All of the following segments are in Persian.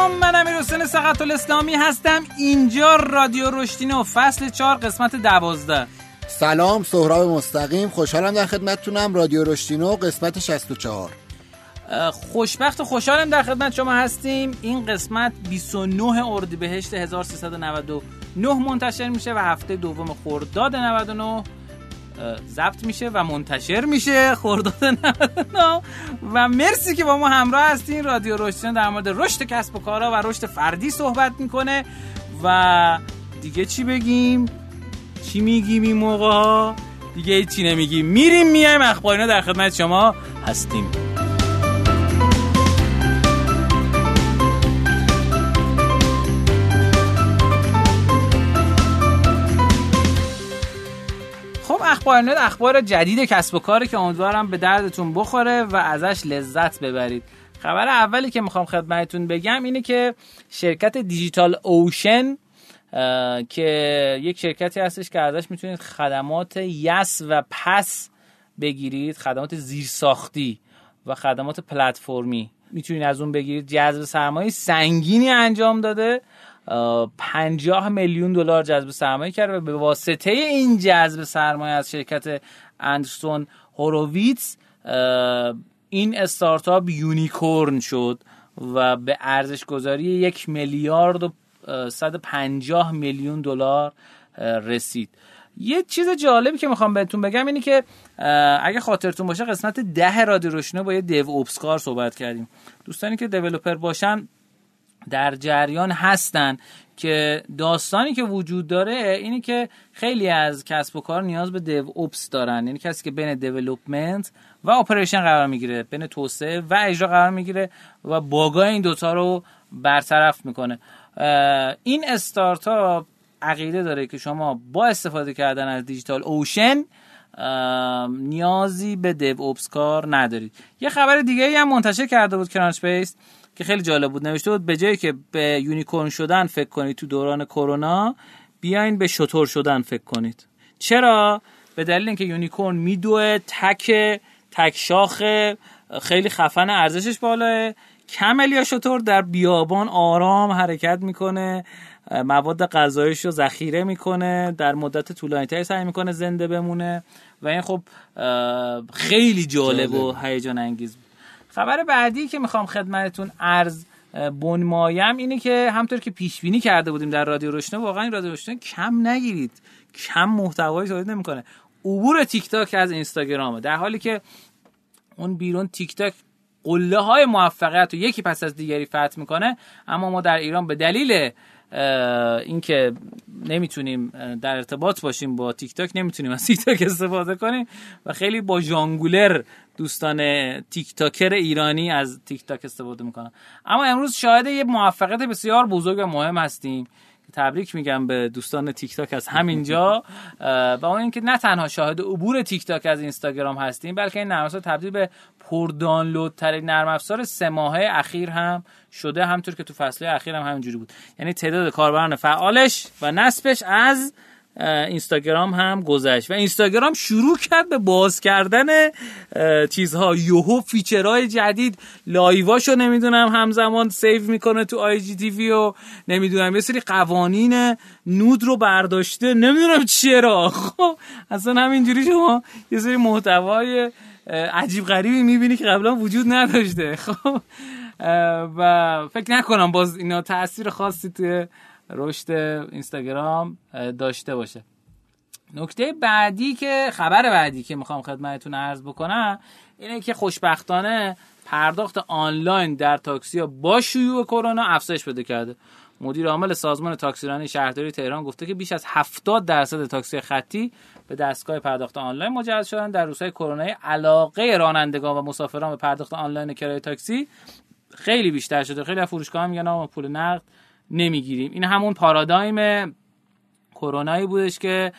علیکم من امیر حسین سقط الاسلامی هستم. اینجا رادیو رشتینو فصل 4 قسمت دوازده. سلام سهراب مستقیم. خوشحالم در خدمتتونم. رادیو رشتینو قسمت 64 خوشبخت و خوشحالم در خدمت شما هستیم. این قسمت 29 اردیبهشت 1399 منتشر میشه و هفته دوم خرداد 99 ضبط میشه و منتشر میشه. خرداد 99 و مرسی که با ما همراه هستین. رادیو رشدین در مورد رشد کسب و کارها و رشد فردی صحبت می‌کنه. و دیگه چی بگیم؟ چی میگیم این موقع دیگه چی نمیگیم. میریم میایم. اخبارینا در خدمت شما هستیم. خب اخبار نت اخبار جدید کسب و کاری که امیدوارم به دردتون بخوره و ازش لذت ببرید. خبر اولی که می‌خوام خدمتتون بگم اینه که شرکت دیجیتال اوشن که یک شرکتی هستش که ازش می‌تونید خدمات یس و پس بگیرید خدمات زیرساختی و خدمات پلتفرمی می‌تونید از اون بگیرید. جذب سرمایه سنگینی انجام داده 50 میلیون دلار جذب سرمایه کرده و به واسطه این جذب سرمایه از شرکت اندرسون هوروویتس این استارتاپ یونیکورن شد و به ارزش گذاری یک میلیارد و 150 میلیون دلار رسید. یه چیز جالبی که می‌خوام بهتون بگم اینی که اگه خاطرتون باشه قسمت ده رادیو روشنه با یه دیو اوبسکار صحبت کردیم. دوستانی که developer باشن در جریان هستن که داستانی که وجود داره اینی که خیلی از کسب و کار نیاز به DevOps دارن. یعنی کسی که بین development و operation قرار می‌گیره بین توسعه و اجرا قرار می‌گیره و باگای این دوتا رو برطرف می‌کنه. این استارتاپ عقیده داره که شما با استفاده کردن از DigitalOcean نیازی به DevOps کار ندارید. یه خبر دیگه هم منتشر کرده بود Crunchbase که خیلی جالب بود. نوشته بود به جایی که به unicorn شدن فکر کنید تو دوران کرونا بیاین به شتر شدن فکر کنید. چرا؟ به دلیل اینکه unicorn میدوه تک تک شاخ خیلی خفن ارزشش بالاه camel یا شتر در بیابان آرام حرکت می‌کنه مواد غذاییش رو ذخیره می‌کنه در مدت طولانی تری سعی می‌کنه زنده بمونه. و این خب خیلی جالب و هیجان انگیز بود. خبر بعدی که می‌خوام خدمتتون عرض بنمایم اینه که همطور که پیش بینی کرده بودیم در رادیو روشنه واقعا این رادیو روشنه کم نگیرید. کم محتوایی تولید نمی‌کنه. عبور تیک تاک از اینستاگرامه. در حالی که اون بیرون تیک تاک قله های موفقیت رو یکی پس از دیگری فتح می‌کنه اما ما در ایران به دلیل اینکه نمی‌تونیم در ارتباط باشیم با تیک تاک نمی‌تونیم از تیک تاک استفاده کنیم و خیلی با ژانگولر دوستان تیک تاکر ایرانی از تیک تاک استفاده می‌کنن. اما امروز شاهد یه موفقیت بسیار بزرگ و مهم هستیم. تبریک میگم به دوستان تیک تاک از همینجا. و اون اینکه نه تنها شاهد عبور تیک تاک از اینستاگرام هستیم بلکه این نرم افزار تبدیل به پر دانلود ترین نرم افزار سه ماهه اخیر هم شده همونطور که تو فصل اخیر هم همینجوری بود. یعنی تعداد کاربران فعالش و نصبش از اینستاگرام هم گذشت و اینستاگرام شروع کرد به باز کردن چیزها یهو feature های جدید. live اشو نمی‌دونم همزمان save می‌کنه تو IGTV و نمی‌دونم یه سری قوانین nude رو برداشته. نمی‌دونم چرا خب اصلا همینجوری شما یه سری محتوای عجیب غریبی می‌بینی که قبلا وجود نداشته. خب و فکر نکنم باز اینا تاثیر خاصی توی رشد اینستاگرام داشته باشه. نکته بعدی که خبر بعدی که می‌خوام خدمتتون عرض بکنم اینه که خوشبختانه پرداخت آنلاین در تاکسی ها با شیوع کرونا افزایش پیدا کرده. مدیر عامل سازمان تاکسیرانی شهرداری تهران گفته که بیش از 70 درصد تاکسی خطی به دستگاه پرداخت آنلاین مجهز شدن. در روزهای کرونا علاقه رانندگان و مسافران به پرداخت آنلاین کرایه تاکسی خیلی بیشتر شده. خیلی از فروشگاه میگن پول نقد نمی‌گیریم. این همون پارادایم کرونایی بودش که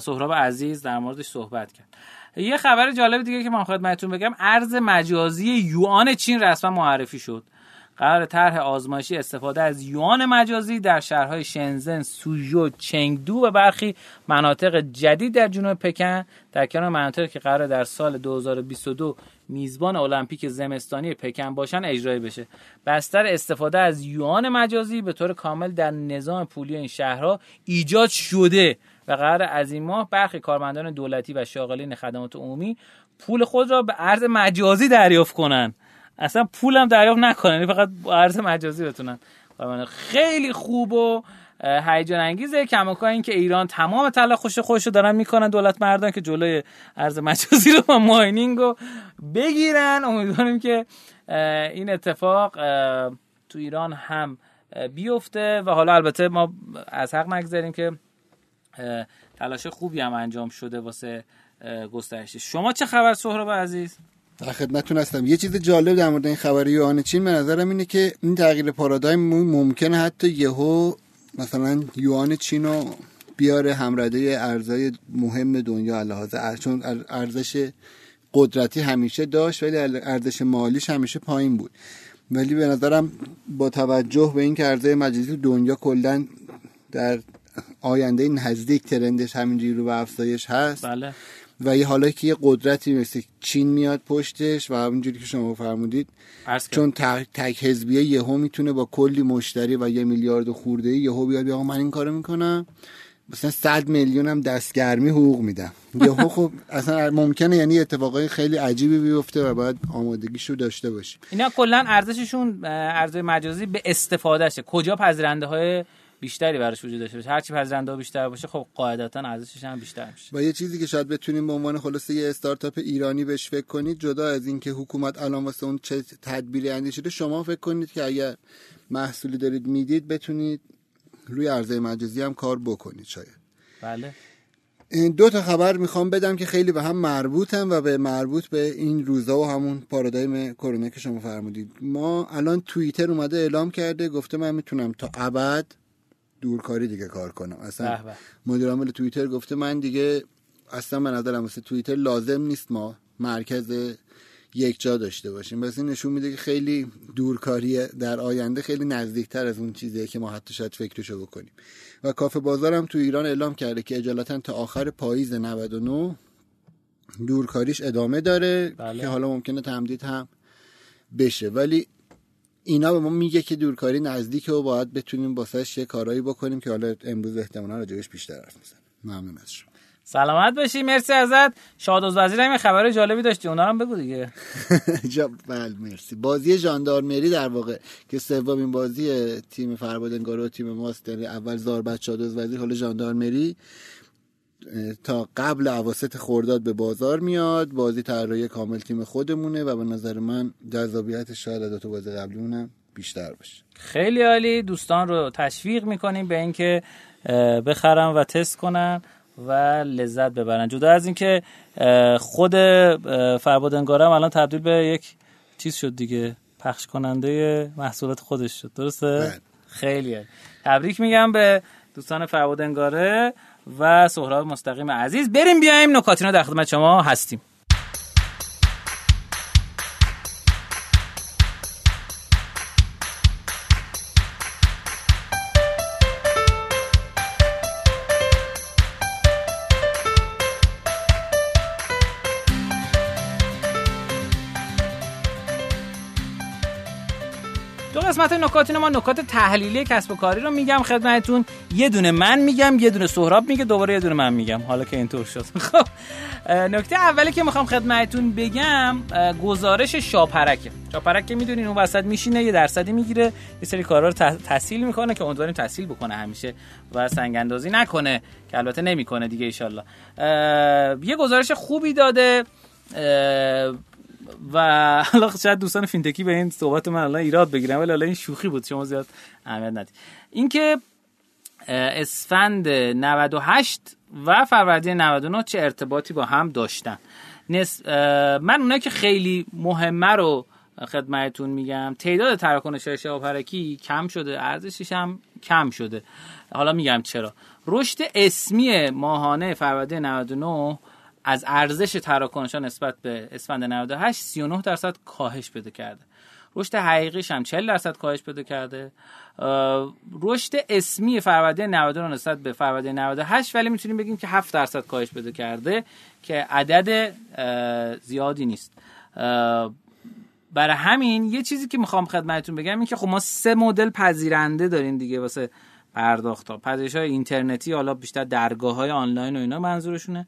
سهراب عزیز در موردش صحبت کرد. یه خبر جالب دیگه که من خدمتتون بگم ارز مجازی یوان چین رسما معرفی شد. قرار طرح آزمایشی استفاده از یوان مجازی در شهرهای شنزن، سوژو، چنگدو و برخی مناطق جدید در جنوب پکن در کنار مناطقی که قرار در سال 2022 میزبان المپیک زمستانی پکن باشن اجرایی بشه. بستر استفاده از یوان مجازی به طور کامل در نظام پولی این شهرها ایجاد شده و قرار از این ماه برخی کارمندان دولتی و شاغلین خدمات عمومی پول خود را به ارز مجازی دریافت کنن. اصلا پولم دریافت نکنن یعنی فقط ارز مجازی بتونن. خیلی خوب و هیجان انگیزه. کماکان این که ایران تمام تلاش خوش رو دارن می‌کنن دولت مردان که جلوی ارز مجازی رو با ماینینگ رو بگیرن. امیدواریم که این اتفاق تو ایران هم بیفته و حالا البته ما از حق نگذاریم که تلاش خوبی هم انجام شده واسه گسترش شما چه خبر سهراب عزیز؟ در خدمتتون هستم. یه چیز جالب در مورد این خبر یوان چین به نظرم اینه که این تغییر پارادایم ممکنه حتی یهو مثلا یوان چین رو بیاره همرده ارزای مهم دنیا لحاظ چون ارزش قدرتی همیشه داشت ولی ارزش مالیش همیشه پایین بود ولی به نظرم با توجه به اینکه ارزای مجازی دنیا کلا در آینده نزدیک ترندش همینجوری رو به افزایش هست بله. و یه حالا که یه قدرتی مثل چین میاد پشتش و همونجوری که شما فرمودید چون تک حزبیه یهو می‌تونه با کلی مشتری و یه میلیارد خورده یهو بیاد بگه من این کارو می‌کنم. مثلا 100 میلیون هم دستگرمی حقوق میدم. یهو خب اصلا ممکنه یعنی اتفاقای خیلی عجیبی بیفته و باید آمادگیشو داشته باشیم اینا کلا ارزششون ارزش مجازی به استفادهشه کجا پذیرنده های بیشتری براش وجود داشته باشه. هرچی پذیرنده بیشتر باشه خب قاعدتا ارزشش هم بیشتر میشه. و یه چیزی که شاید بتونیم به عنوان خلاصه یه استارتاپ ایرانی بهش فکر کنید جدا از اینکه حکومت الان واسه اون چه تدبیری اندیشیده شما فکر کنید که اگر محصولی دارید می‌دید بتونید روی عرضه مجازی هم کار بکنید شاید. بله. دو تا خبر می‌خوام بدم که خیلی به هم مربوطن و به مربوط به این روزا و همون پارادایم کرونا که شما فرمودید. ما الان توییتر اومده اعلام کرده گفته من می‌تونم تا ابد دورکاری دیگه کار کنم. اصلا مدیر عامل توییتر گفته من دیگه اصلا به نظرم واسه توییتر لازم نیست ما مرکز یک جا داشته باشیم. بس این نشون میده که خیلی دورکاری در آینده خیلی نزدیکتر از اون چیزیه که ما حتی شاید فکرشو بکنیم. و کافه بازارم تو ایران اعلام کرده که اجالتا تا آخر پاییز 99 دورکاریش ادامه داره بله. که حالا ممکنه تمدید هم بشه. ولی اینا به ما میگه که دورکاری نزدیکه و باید بتونیم باسش یه کارایی بکنیم که حالا امروز احتمالا راجبش بیشتر حرف می‌زنیم. ممنون از شما. سلامت باشی مرسی ازت. شادوز وزیر هم خبر جالبی داشتی اونا هم بگو دیگه. بله مرسی. بازی ژاندارمری در واقع که سومین بازی تیم فربادنگارو و تیم ماست یعنی اول زاربت شادوز وزیر حالا ژاندارمری تا قبل عواست خورداد به بازار میاد بازی طراحی کامل تیم خودمونه و به نظر من جذابیت شاید از تو بازی قبلیمونم بیشتر باشه. خیلی عالی. دوستان رو تشویق می‌کنیم به اینکه بخرن و تست کنن و لذت ببرن. جدا از اینکه خود فربادنگارم الان تبدیل به یک چیز شد دیگه پخش کننده محصولات خودش شد. درسته؟ بله. خیلی عالی. تبریک میگم به دوستان فربادنگاره و سهراب مستقیم عزیز. بریم بیایم نکاتینا در خدمت شما هستیم. قسمت نکات ما نکات تحلیلی کسب و کاری رو میگم خدمتتون. یه دونه من میگم یه دونه سهراب میگه دوباره یه دونه من میگم. حالا که اینطور شد. خب نکته اولی که می‌خوام خدمتتون بگم گزارش شاپرکه. شاپرک که می‌دونین اون وسط میشینه یه درصدی می‌گیره. یه سری کارا رو تحصیل می‌کنه که امیدواریم تحصیل بکنه همیشه و سنگ اندازی نکنه که البته نمی‌کنه دیگه ایشالله یه گزارش خوبی داده. و حالا شاید دوستان فینتکی به این صحبت من الان ایراد بگیرن ولی این شوخی بود شما زیاد اهمیت ندید. اینکه اسفند 98 و فروردین 99 چه ارتباطی با هم داشتن. من اونایی که خیلی مهمه رو خدمتتون میگم. تعداد تراکنش شبابرکی کم شده ارزشش هم کم شده. حالا میگم چرا. رشد اسمی ماهانه فروردین 99 از ارزش تراکنشان نسبت به اسفند 98 39 درصد کاهش پیدا کرده. رشد حقیقیش هم 40 درصد کاهش پیدا کرده. رشد اسمی فروردین 99 نسبت به فروردین 98 ولی می‌تونیم بگیم که 7 درصد کاهش پیدا کرده که عدد زیادی نیست. برای همین یه چیزی که می‌خوام خدمتتون بگم این که خب ما سه مدل پذیرنده داریم دیگه واسه پرداخت ها. پذیرش های اینترنتی حالا بیشتر درگاه های آنلاین و اینا منظورشونه.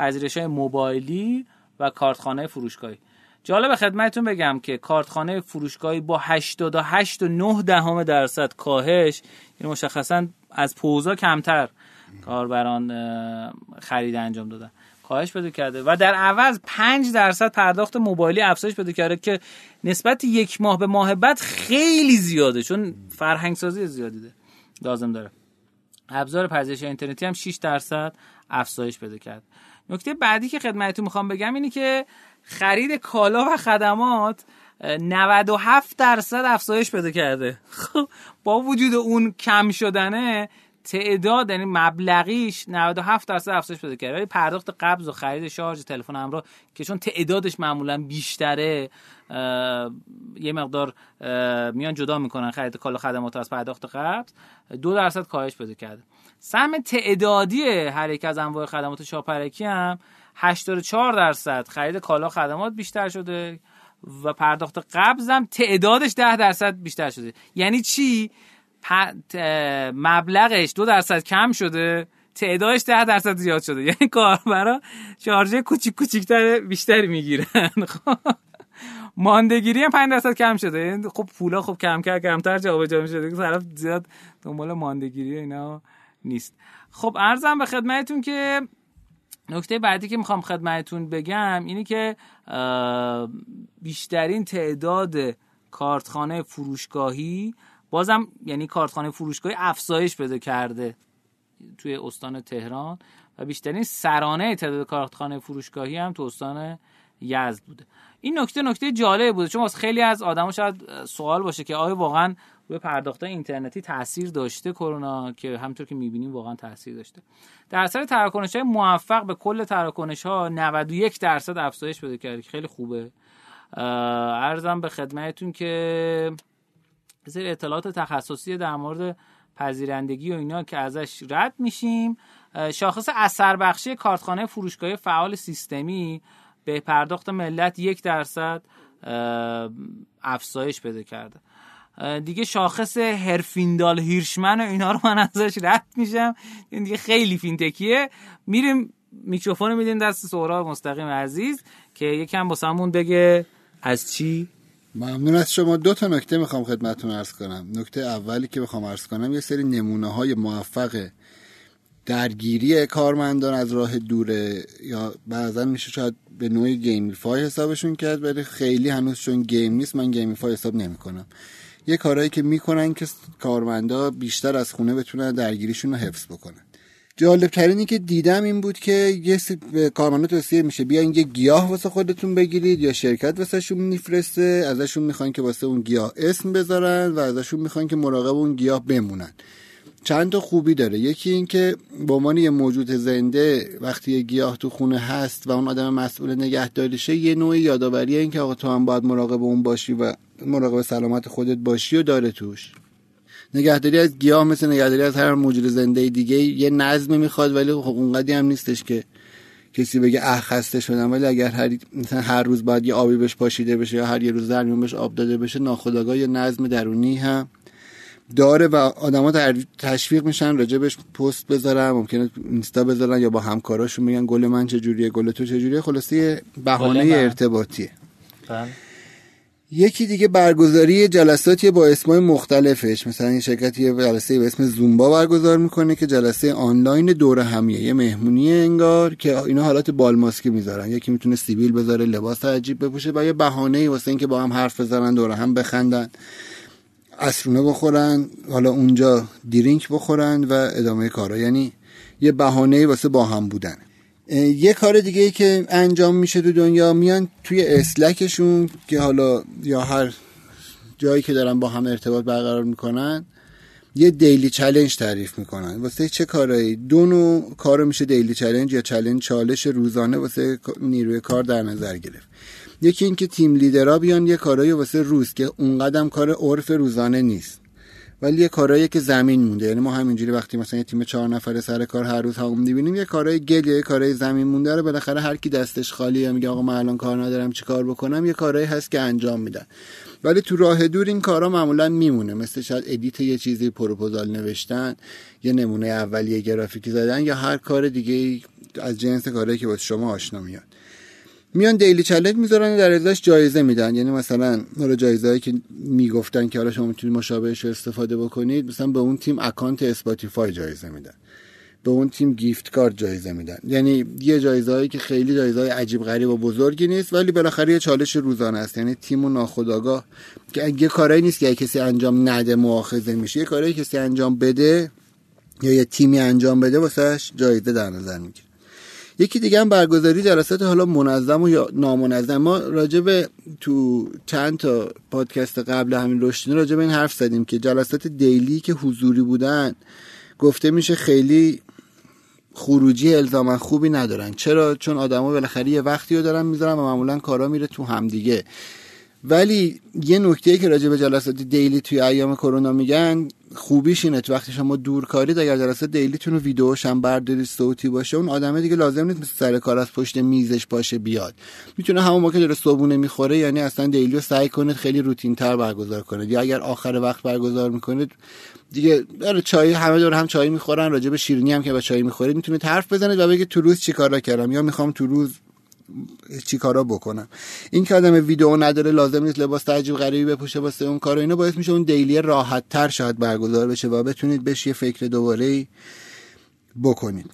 پذیرش های موبایلی و کارتخانه فروشگاهی. جالب خدمتتون بگم که کارتخانه فروشگاهی با 88 و 9 دهم درصد کاهش این مشخصا از پوزا کمتر کاربران خرید انجام دادن. کاهش پیدا کرده و در عوض 5 درصد پرداخت موبایلی افزایش پیدا کرده که نسبت یک ماه به ماه بعد خیلی زیاده چون فرهنگ سازی زیادی ده. لازم داره. ابزار پذیرش اینترنتی هم 6 درصد افزایش پیدا کرد. نکته بعدی که خدمتتون می‌خوام بگم اینه که خرید کالا و خدمات 97 درصد افزایش پیدا کرده. خب با وجود اون کم شدنه تعداد یعنی مبلغیش 97 درصد افزایش پیدا کرده. ولی پرداخت قبض و خرید شارژ تلفن همراه که چون تعدادش معمولا بیشتره یه مقدار میان جدا می‌کنن خرید کالا خدمات از پرداخت قبض. دو درصد کاهش پیدا کرده. سهم تعدادی هر یک از انواع خدمات شاپرکی هم 84 درصد. خرید کالا خدمات بیشتر شده و پرداخت قبض هم تعدادش 10 درصد بیشتر شده. یعنی چی؟ مبلغش دو درصد کم شده تعدادش ده درصد زیاد شده. یعنی کاربرا شارژه کوچیک کوچیکتر بیشتری می‌گیرن. خب. ماندگیری هم 5 درصد کم شده. یعنی خب پولا خب کم کم کمتر جابجا میشه طرف زیاد دنبال ماندگیری اینا. نیست. خب ارزم به خدمتتون که نکته بعدی که می‌خوام خدمتتون بگم اینی که بیشترین تعداد کارتخانه فروشگاهی بازم یعنی کارتخانه فروشگاهی افزایش پیدا کرده توی استان تهران و بیشترین سرانه تعداد کارتخانه فروشگاهی هم تو استان یزد بوده. این نکته نکته جالب بوده. چون خیلی از آدما شاید سوال باشه که آیا واقعا روی پرداخت اینترنتی تاثیر داشته کرونا که همطور که می‌بینیم واقعا تاثیر داشته. در اثر تراکنش های موفق به کل تراکنش ها 91 درصد افزایش پیدا کرده خیلی خوبه. ارزم به خدمتتون که سری اطلاعات تخصصی در مورد پذیرندگی و اینا که ازش رد میشیم. شاخص اثر بخشی کارتخانه فروشگاهی فعال سیستمی به پرداخت ملت یک درصد افزایش پیدا کرده. دیگه شاخص هرفیندال هیرشمن و اینا رو من ازش رد میشم. این دیگه خیلی فینتکیه. میریم میکروفون میدیم دست سهراب مستقیم عزیز که یکم باسمون بگه از چی؟ ممنون از شما. دو تا نکته می‌خوام خدمتتون ارز کنم. نکته اولی که می‌خوام ارز کنم یه سری نمونه های موفق درگیری کارمندان از راه دوره یا بعضا میشه شاید به نوعی gamify حسابشون کرد ولی خیلی هنوز چون game نیست من gamify حساب نمی‌کنم. یه کارهایی که می‌کنن که کارمندا بیشتر از خونه بتونن درگیریشون رو حفظ بکنن. جالب ترینی که دیدم این بود که یه کارمندا توصیه میشه بیاین یه گیاه واسه خودتون بگیرید یا شرکت واسهشون میفرسته ازشون می‌خوان که واسه اون گیاه اسم بذارن و ازشون می‌خوان که مراقب اون گیاه بمونن. چند تا خوبی داره. یکی این که به عنوان یه موجود زنده وقتی یه گیاه تو خونه هست و اون آدم مسئول نگهداریشه یه نوع یادآوری این که آقا تو هم باید مراقب اون باشی و مراقب سلامت خودت باشی و داره توش. نگهداری از گیاه مثل نگهداری از هر موجود زنده دیگه یه نظمی می‌خواد ولی خب اونقدی هم نیستش که کسی بگه اه خسته شدم. ولی اگر هر مثلا هر روز باید یه آبی بهش پاشیده بشه یا هر یه روز در بهش آب داده بشه ناخودآگاه یه نظم درونی هم داره و آدما تشویق میشن راجبش پست بذارن ممکنه اینستا بذارن یا با همکاراشون میگن گل من چجوریه گل تو چجوریه. خلاصه بهانه ارتباطیه. بله. یکی دیگه برگزاری جلساتی با اسمای مختلفش. مثلا این شرکت یه جلسه به اسم زومبا برگزار می‌کنه که جلسه آنلاین دور همیه. یه مهمونی انگار که اینا حالات بالماسکی می‌ذارن. یکی می‌تونه سیبیل بذاره لباس عجیب بپوشه و یه بهانه واسه اینکه با هم حرف بزنن دور هم بخندن. عصرونه بخورن حالا اونجا drink بخورن و ادامه کارا. یعنی یه بهانه واسه با هم بودن. یه کار دیگه ای که انجام میشه تو دنیا میان توی Slack شون که حالا یا هر جایی که دارن با هم ارتباط برقرار می‌کنن یه daily challenge تعریف می‌کنن. واسه چه کارایی؟ دو نوع کارو میشه daily challenge یا challenge چالش روزانه واسه نیروی کار در نظر گرفت. یکی اینکه team leader ها بیان یه کارایی واسه روز که اونقدر کار عرف روزانه نیست. ولی یه کارهایی که زمین مونده. یعنی ما همینجوری وقتی مثلا یه تیم چهار نفره سر کار هر روز هم می‌بینیم یه کارهای گل یه کارهای زمین مونده رو بالاخره هر کی دستش خالیه میگه آقا من الان کار ندارم چی کار بکنم یه کارهایی هست که انجام میدن. ولی تو راه دور این کارا معمولا میمونه. مثل شاید edit یه چیزی پروپوزال نوشتن یه نمونه اولیه گرافیکی زدن یا هر کار دیگه از جنس کارهایی که واسه شما آشنا میاد. میان daily چالش می‌ذارن در ازاش جایزه میدن. یعنی مثلا حالا جایزه هایی که می‌گفتن که حالا شما می‌تونید مشابهش استفاده بکنید مثلا به اون تیم account Spotify جایزه میدن. به اون تیم gift card جایزه میدن. یعنی یه جایزه هایی که خیلی جایزه های عجیب غریب و بزرگی نیست ولی بالاخره یه چالش روزانه است. یعنی تیم و ناخودآگاه که یه کارایی نیست که کسی انجام نده مؤاخذه میشه. یه کاری کسی انجام بده یا یه تیمی انجام بده واسهش جایزه در نظر می‌گیره. یکی دیگه هم برگزاری جلسات حالا منظم و یا نامنظم. ما راجع تو چند تا پادکست قبل همین رشدینه راجع به این حرف زدیم که جلسات دیلی که حضوری بودن گفته میشه خیلی خروجی الزاما خوبی ندارن. چرا؟ چون آدما بالاخره یه وقتی رو دارن می‌ذارن و معمولا کارا میره تو همدیگه. ولی یه نکته که راجع به جلسات دیلی توی ایام کرونا میگن خوبیش اینه. تو وقتی شما دور کارید اگر جلسه دیلیتون رو ویدیوش هم برداری صوتی باشه اون آدمه دیگه لازم نیست مثل سر کار از پشت میزش باشه بیاد. می‌تونه همون موقع داره صبونه می‌خوره یعنی اصلا دیلی رو سعی کنید خیلی روتین تر برگزار کنید. یا اگر آخر وقت برگزار می‌کنید دیگه داره چای همه دور هم چای می‌خورن راجع به شیرینی هم که با چای می‌خورید می‌تونید حرف بزنید و بگید تو روز چیکارا کردم؟ یا می‌خوام تو روز چی کارا بکنم. این که آدم ویدیو نداره لازم نیست لباس تعجیب غریبی بپوشه واسه اون کار و باعث میشه اون دیلی راحت تر شاید برگزار بشه و بتونید بهش یه فکر دوباره بکنید.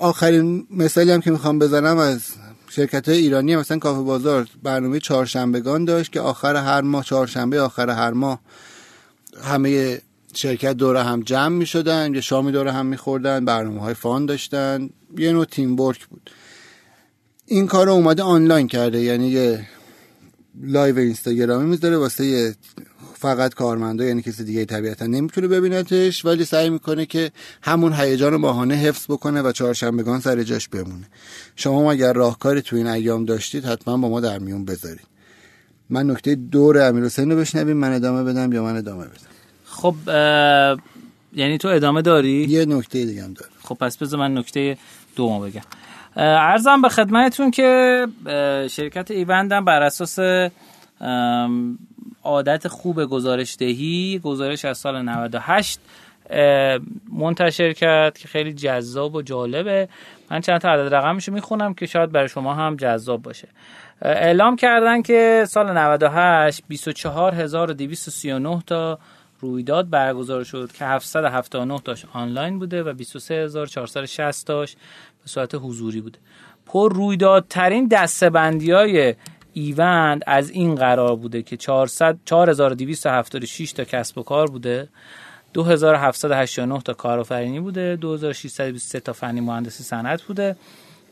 آخرین مثالی هم که می‌خوام بزنم از شرکت های ایرانی مثلا کافه بازار برنامه چهارشنبگان داشت که آخر هر ماه چهارشنبه آخر هر ماه همه شرکت دوره هم جمع می شدن یه شامی دوره هم می خوردن برنامه های fun داشتن. یه نوع teamwork بود. این کار رو اومده آنلاین کرده یعنی یه live اینستاگرامی می‌ذاره واسه فقط کارمندا یعنی کسی دیگه طبیعتا نمی‌تونه ببینتش ولی سعی می‌کنه که همون هیجان ماهانه حفظ بکنه و چهارشنبگان سر جاش بمونه. شما اگر راهکاری تو این ایام داشتید حتما با ما در میون بذارید. من نکته دور امیر حسین رو بشنویم من ادامه بدم یا من ادامه بدم؟ خب یعنی تو ادامه داری؟ یه نکته دیگه هم داره خب پس بذار من نکته دومو بگم. ارزم به خدمتتون که شرکت ایوندم بر اساس عادت خوب گزارش دهی گزارش از سال 98 منتشر کرد که خیلی جذاب و جالبه. من چند تا عدد رقمشو می‌خونم که شاید برای شما هم جذاب باشه. اعلام کردن که سال 98 24239 تا رویداد برگزار شد که 779 تاش آنلاین بوده و 23460 تاش به صورت حضوری بوده. پر رویدادترین دستبندی های ایوند از این قرار بوده که 400 4276 تا کسب و کار بوده 2789 تا کارآفرینی بوده 2623 تا فنی مهندسی صنعت بوده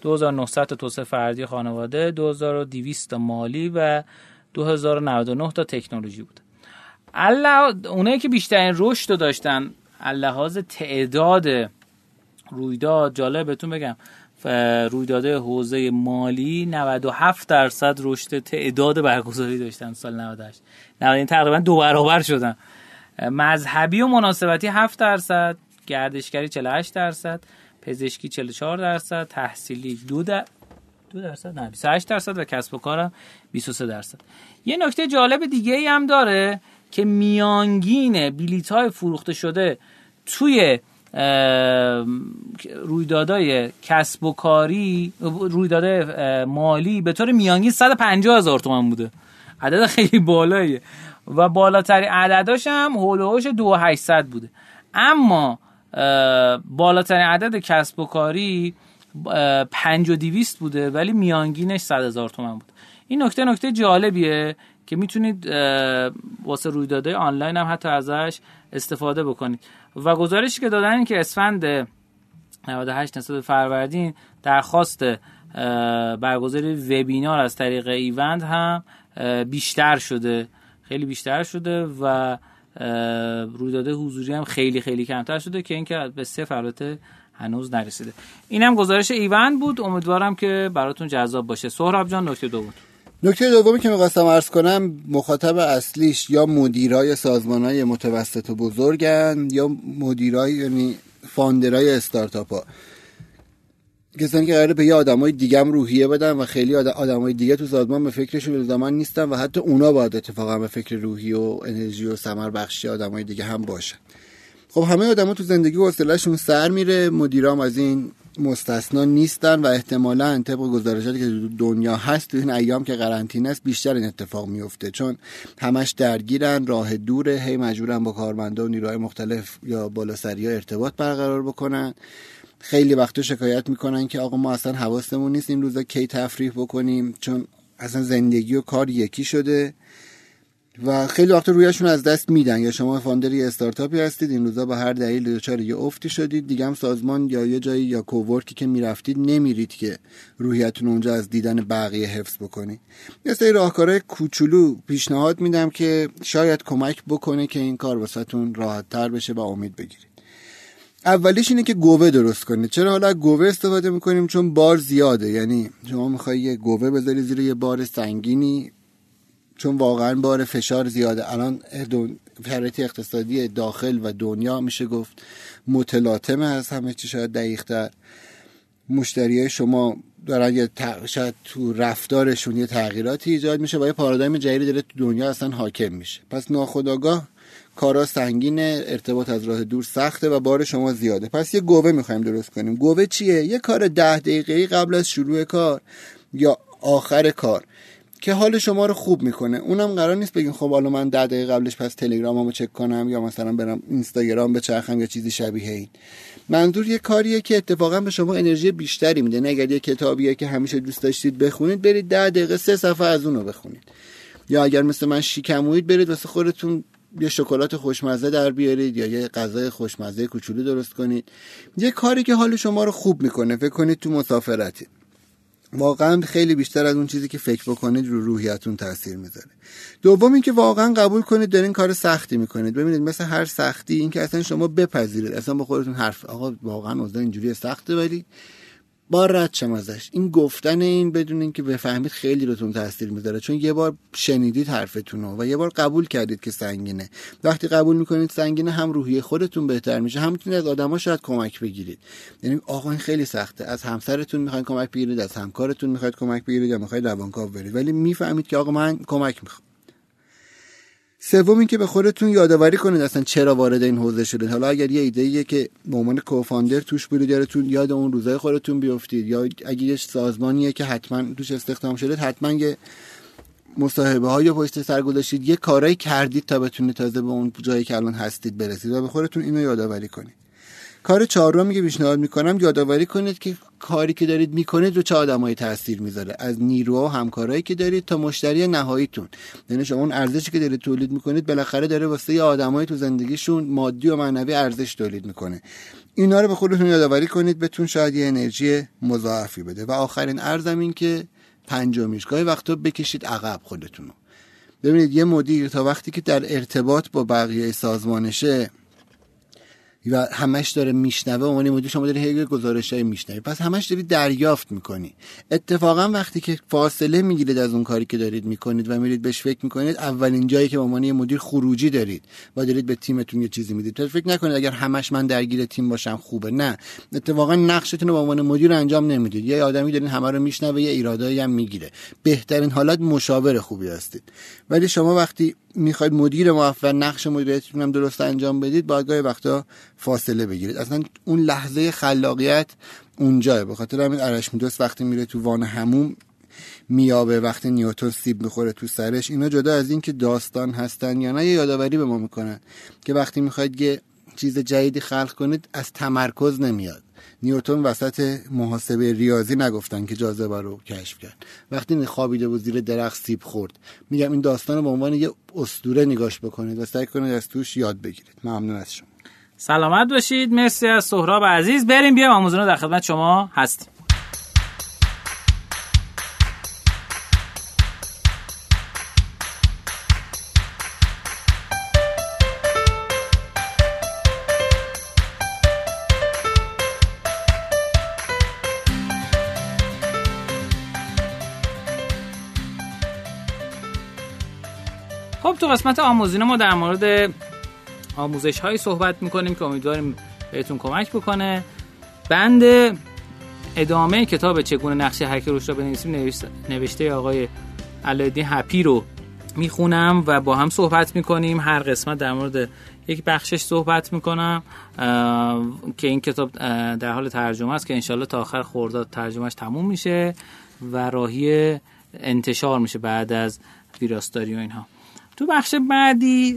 2900 تا توسعه فردی خانواده 2200 تا مالی و 2099 تا تکنولوژی بوده. الله اونایی که بیشترین رشد رو داشتن لحاظ تعداد رویداد جالب بهتون بگم رویداد حوزه مالی 97 درصد رشد تعداد برگزاری داشتن سال 98 این تقریبا دو برابر شدن. مذهبی و مناسبتی 7 درصد گردشگری 48 درصد پزشکی 44 درصد تحصیلی 2 در... درصد؟ نه 28 درصد و کسب و کارم 23 درصد. یه نکته جالب دیگه ای هم داره. که میانگین بلیت های فروخته شده توی رویدادهای کسب و کاری رویداد مالی به طور میانگین 150 هزار تومن بوده. عدد خیلی بالاییه. و بالاترین عدداش هم هولوش 2800 بوده. اما بالاترین عدد کسب و کاری 5200 بوده ولی میانگینش 100 هزار تومن بود. این نکته نکته جالبیه. که می‌تونید واسه رویدادهای آنلاین هم حتی ازش استفاده بکنید. و گزارشی که دادن که اسفند 98 نسبت فروردین درخواست برگزاری وبینار از طریق ایوند هم بیشتر شده. خیلی بیشتر شده و رویداد حضوری هم خیلی خیلی کمتر شده که اینکه به صفر البته هنوز نرسیده. اینم گزارش ایوند بود. امیدوارم که براتون جذاب باشه. سهراب جان نکته دو بود نکته دومی که می‌خواستم عرض کنم مخاطب اصلیش یا مدیرای سازمان های متوسط و بزرگن یا مدیرای یعنی founder ای استارتاپ ها کسانی که قراره به یه آدمای دیگه هم روحیه بدن و خیلی آدمای دیگه تو سازمان به فکرشون زمان نیستن و حتی اونا باید اتفاقا به فکر روحی و انرژی و ثمر بخشی آدمای دیگه هم باشن. خب همه آدما تو زندگی حوصله‌شون سر میره مدیرام از این مستثنا نیستن و احتمالا طبق گزارشاتی که دنیا هست تو این ایام که قرنطینه است بیشتر این اتفاق میفته چون همش درگیرن راه دوره هی مجبورن با کارمندا و نیروهای مختلف یا بالاسری ها ارتباط برقرار بکنن. خیلی وقتا شکایت می‌کنن که آقا ما اصلا حواستمون نیست این روزا کی تفریح بکنیم چون اصلا زندگی و کار یکی شده. و خیلی وقت رویشون از دست میدن. یا شما فاندری استارتاپی هستید این روزا با هر دلیل دچار یه افتی شدید. دیگه هم سازمان یا یه جایی یا کوورکی که می‌رفتید نمیرید که روحیتون اونجا از دیدن بقیه حفظ بکنید. یه سری راهکارهای کوچولو پیشنهاد میدم که شاید کمک بکنه که این کار واسهتون راحت تر بشه و امید بگیرید. اولیش اینه که گوه درست کنید. چرا حالا گوه استفاده می‌کنیم؟ چون بار زیاده. یعنی شما می‌خوای یه گوه بذاری زیر یه بار سنگینی چون واقعا بار فشار زیاده الان شرایط اقتصادی داخل و دنیا میشه گفت متلاطمه از همه چی شاید دقیقتر. مشتری شما دارن یه شاید تو رفتارشون یه تغییراتی ایجاد میشه و یه پارادایم جدیدی داره تو دنیا اصلا حاکم میشه. پس ناخداگاه کارا سنگینه ارتباط از راه دور سخته و بار شما زیاده. پس یه گوه می‌خوایم درست کنیم. گوه چیه؟ یه کار ده دقیقه قبل از شروع کار یا آخر کار. که حال شما رو خوب می‌کنه. اونم قرار نیست بگین خب حالا من ده دقیقه قبلش پس تلگراممو چک کنم یا مثلا برم اینستاگرام بچرخم یا چیزی شبیه این. منظور یه کاریه که اتفاقا به شما انرژی بیشتری میده. نه اگر یه کتابیه که همیشه دوست داشتید بخونید برید ده دقیقه سه صفحه از اونو بخونید. یا اگر مثل من شیکموید برید واسه خودتون یه شکلات خوشمزه در بیارید یا یه غذای خوشمزه کوچولو درست کنید. یه کاری که حال شما رو خوب می‌کنه فکر کنید تو مسافرتی. واقعا خیلی بیشتر از اون چیزی که فکر بکنید رو روحیتون تاثیر می‌ذاره. دوم اینکه واقعا قبول کنید دارین کار سختی می‌کنید. ببینید مثل هر سختی این که اصلا شما بپذیرید. اصلا با خودتون حرف آقا واقعا اوضاع اینجوری سخته ولی با رد شم ازش. این گفتن این بدون اینکه بفهمید خیلی روتون تاثیر می‌ذاره. چون یه بار شنیدید حرفتون و یه بار قبول کردید که سنگینه. وقتی قبول می‌کنید سنگینه هم روحی خودتون بهتر میشه هم می‌تونید از آدما شاید کمک بگیرید. یعنی آقا این خیلی سخته. از همسرتون می‌خواین کمک بگیرید از همکارتون می‌خواید کمک بگیرید یا می‌خواید روانکاو برید. ولی می‌فهمید که آقا من کمک می‌خوام. سوم اینکه به خودتون یادآوری کنید اصلا چرا وارد این حوزه شدید. حالا اگر یه ایده که به عنوان کوفاندر توش بودید یادتون یاد اون روزای خودتون بیافتید یا اگه یه سازمانیه که حتما توش استخدام شدید حتما یه مصاحبه های پشت سر گذاشتید یه کارایی کردید تا بتونید تازه به اون جایی که الان هستید برسید و به خودتون اینو یادآوری کنید. کار چهارمی که پیشنهاد می‌کنم یادآوری کنید که کاری که دارید می‌کنید رو چه آدمایی تاثیر می‌ذاره؟ از نیروها و همکارایی که دارید تا مشتری نهاییتون؟ یعنی شما اون ارزشی که دارید تولید می‌کنید بالاخره داره واسه آدمایی تو زندگیشون مادی و معنوی ارزش تولید می‌کنه. اینا رو به خودتون یادآوری کنید بتون شاید یه انرژی مضاعفی بده. و آخرین ارزم این که پنجمیش گاهی وقتا بکشید عقب خودتون ببینید یه مدیر تا وقتی که در ارتباط با بقیه سازمانشه و همش داره میشنوه عنوان مدیر شما داری هی گزارش های میشنوی. پس همش داری دریافت می‌کنی. اتفاقا وقتی که فاصله می‌گیرید از اون کاری که دارید می‌کنید و میرید بهش فکر می‌کنید اولین جایی که به عنوان مدیر خروجی دارید و دارید به تیمتون یه چیزی می‌دید. فکر نکنید اگر همش من درگیر تیم باشم خوبه. نه. اتفاقا نقشتون رو به عنوان مدیر انجام نمی‌دید. یه آدمی دارین همه رو میشنوه یه ایرادایی هم می‌گیره. بهترین حالت مشاور خوبی هستید. ولی شما وقتی می‌خواید مدیر موفق نقش مدیریتتون هم درست انجام بدید باید گاهی وقتا فاصله بگیرید. اصلا اون لحظه خلاقیت اونجاه به خاطر همین ارشمیدس وقتی میره تو وان هموم میابه وقتی نیوتون سیب می‌خوره تو سرش اینا جدا از این که داستان هستن یا نه یادآوری به ما می‌کنن که وقتی می‌خواید یه چیز جدیدی خلق کنید از تمرکز نمیاد. نیوتون وسط محاسبه ریاضی نگفتن که جاذبه رو کشف کرد. وقتی خوابیده و زیر درخت سیب خورد. میگم این داستان رو به عنوان یه اسطوره نگاش بکنید و سعی کنید از توش یاد بگیرید. ممنون از شما. سلامت باشید. مرسی از سهراب عزیز. بریم بیام. آموزون در خدمت شما هستیم. خب تو قسمت آموزینه ما در مورد آموزش هایی صحبت می‌کنیم که امیدواریم بهتون کمک بکنه. بند ادامه کتاب چگونه نقشه هک روش را بنویسیم نوشته آقای علایالدین هپی رو می‌خونم و با هم صحبت می‌کنیم. هر قسمت در مورد یک بخشش صحبت می‌کنم که این کتاب در حال ترجمه است که انشالله تا آخر خورداد ترجمهش تموم میشه و راهی انتشار میشه بعد از ویراستاری و اینها. تو بخش بعدی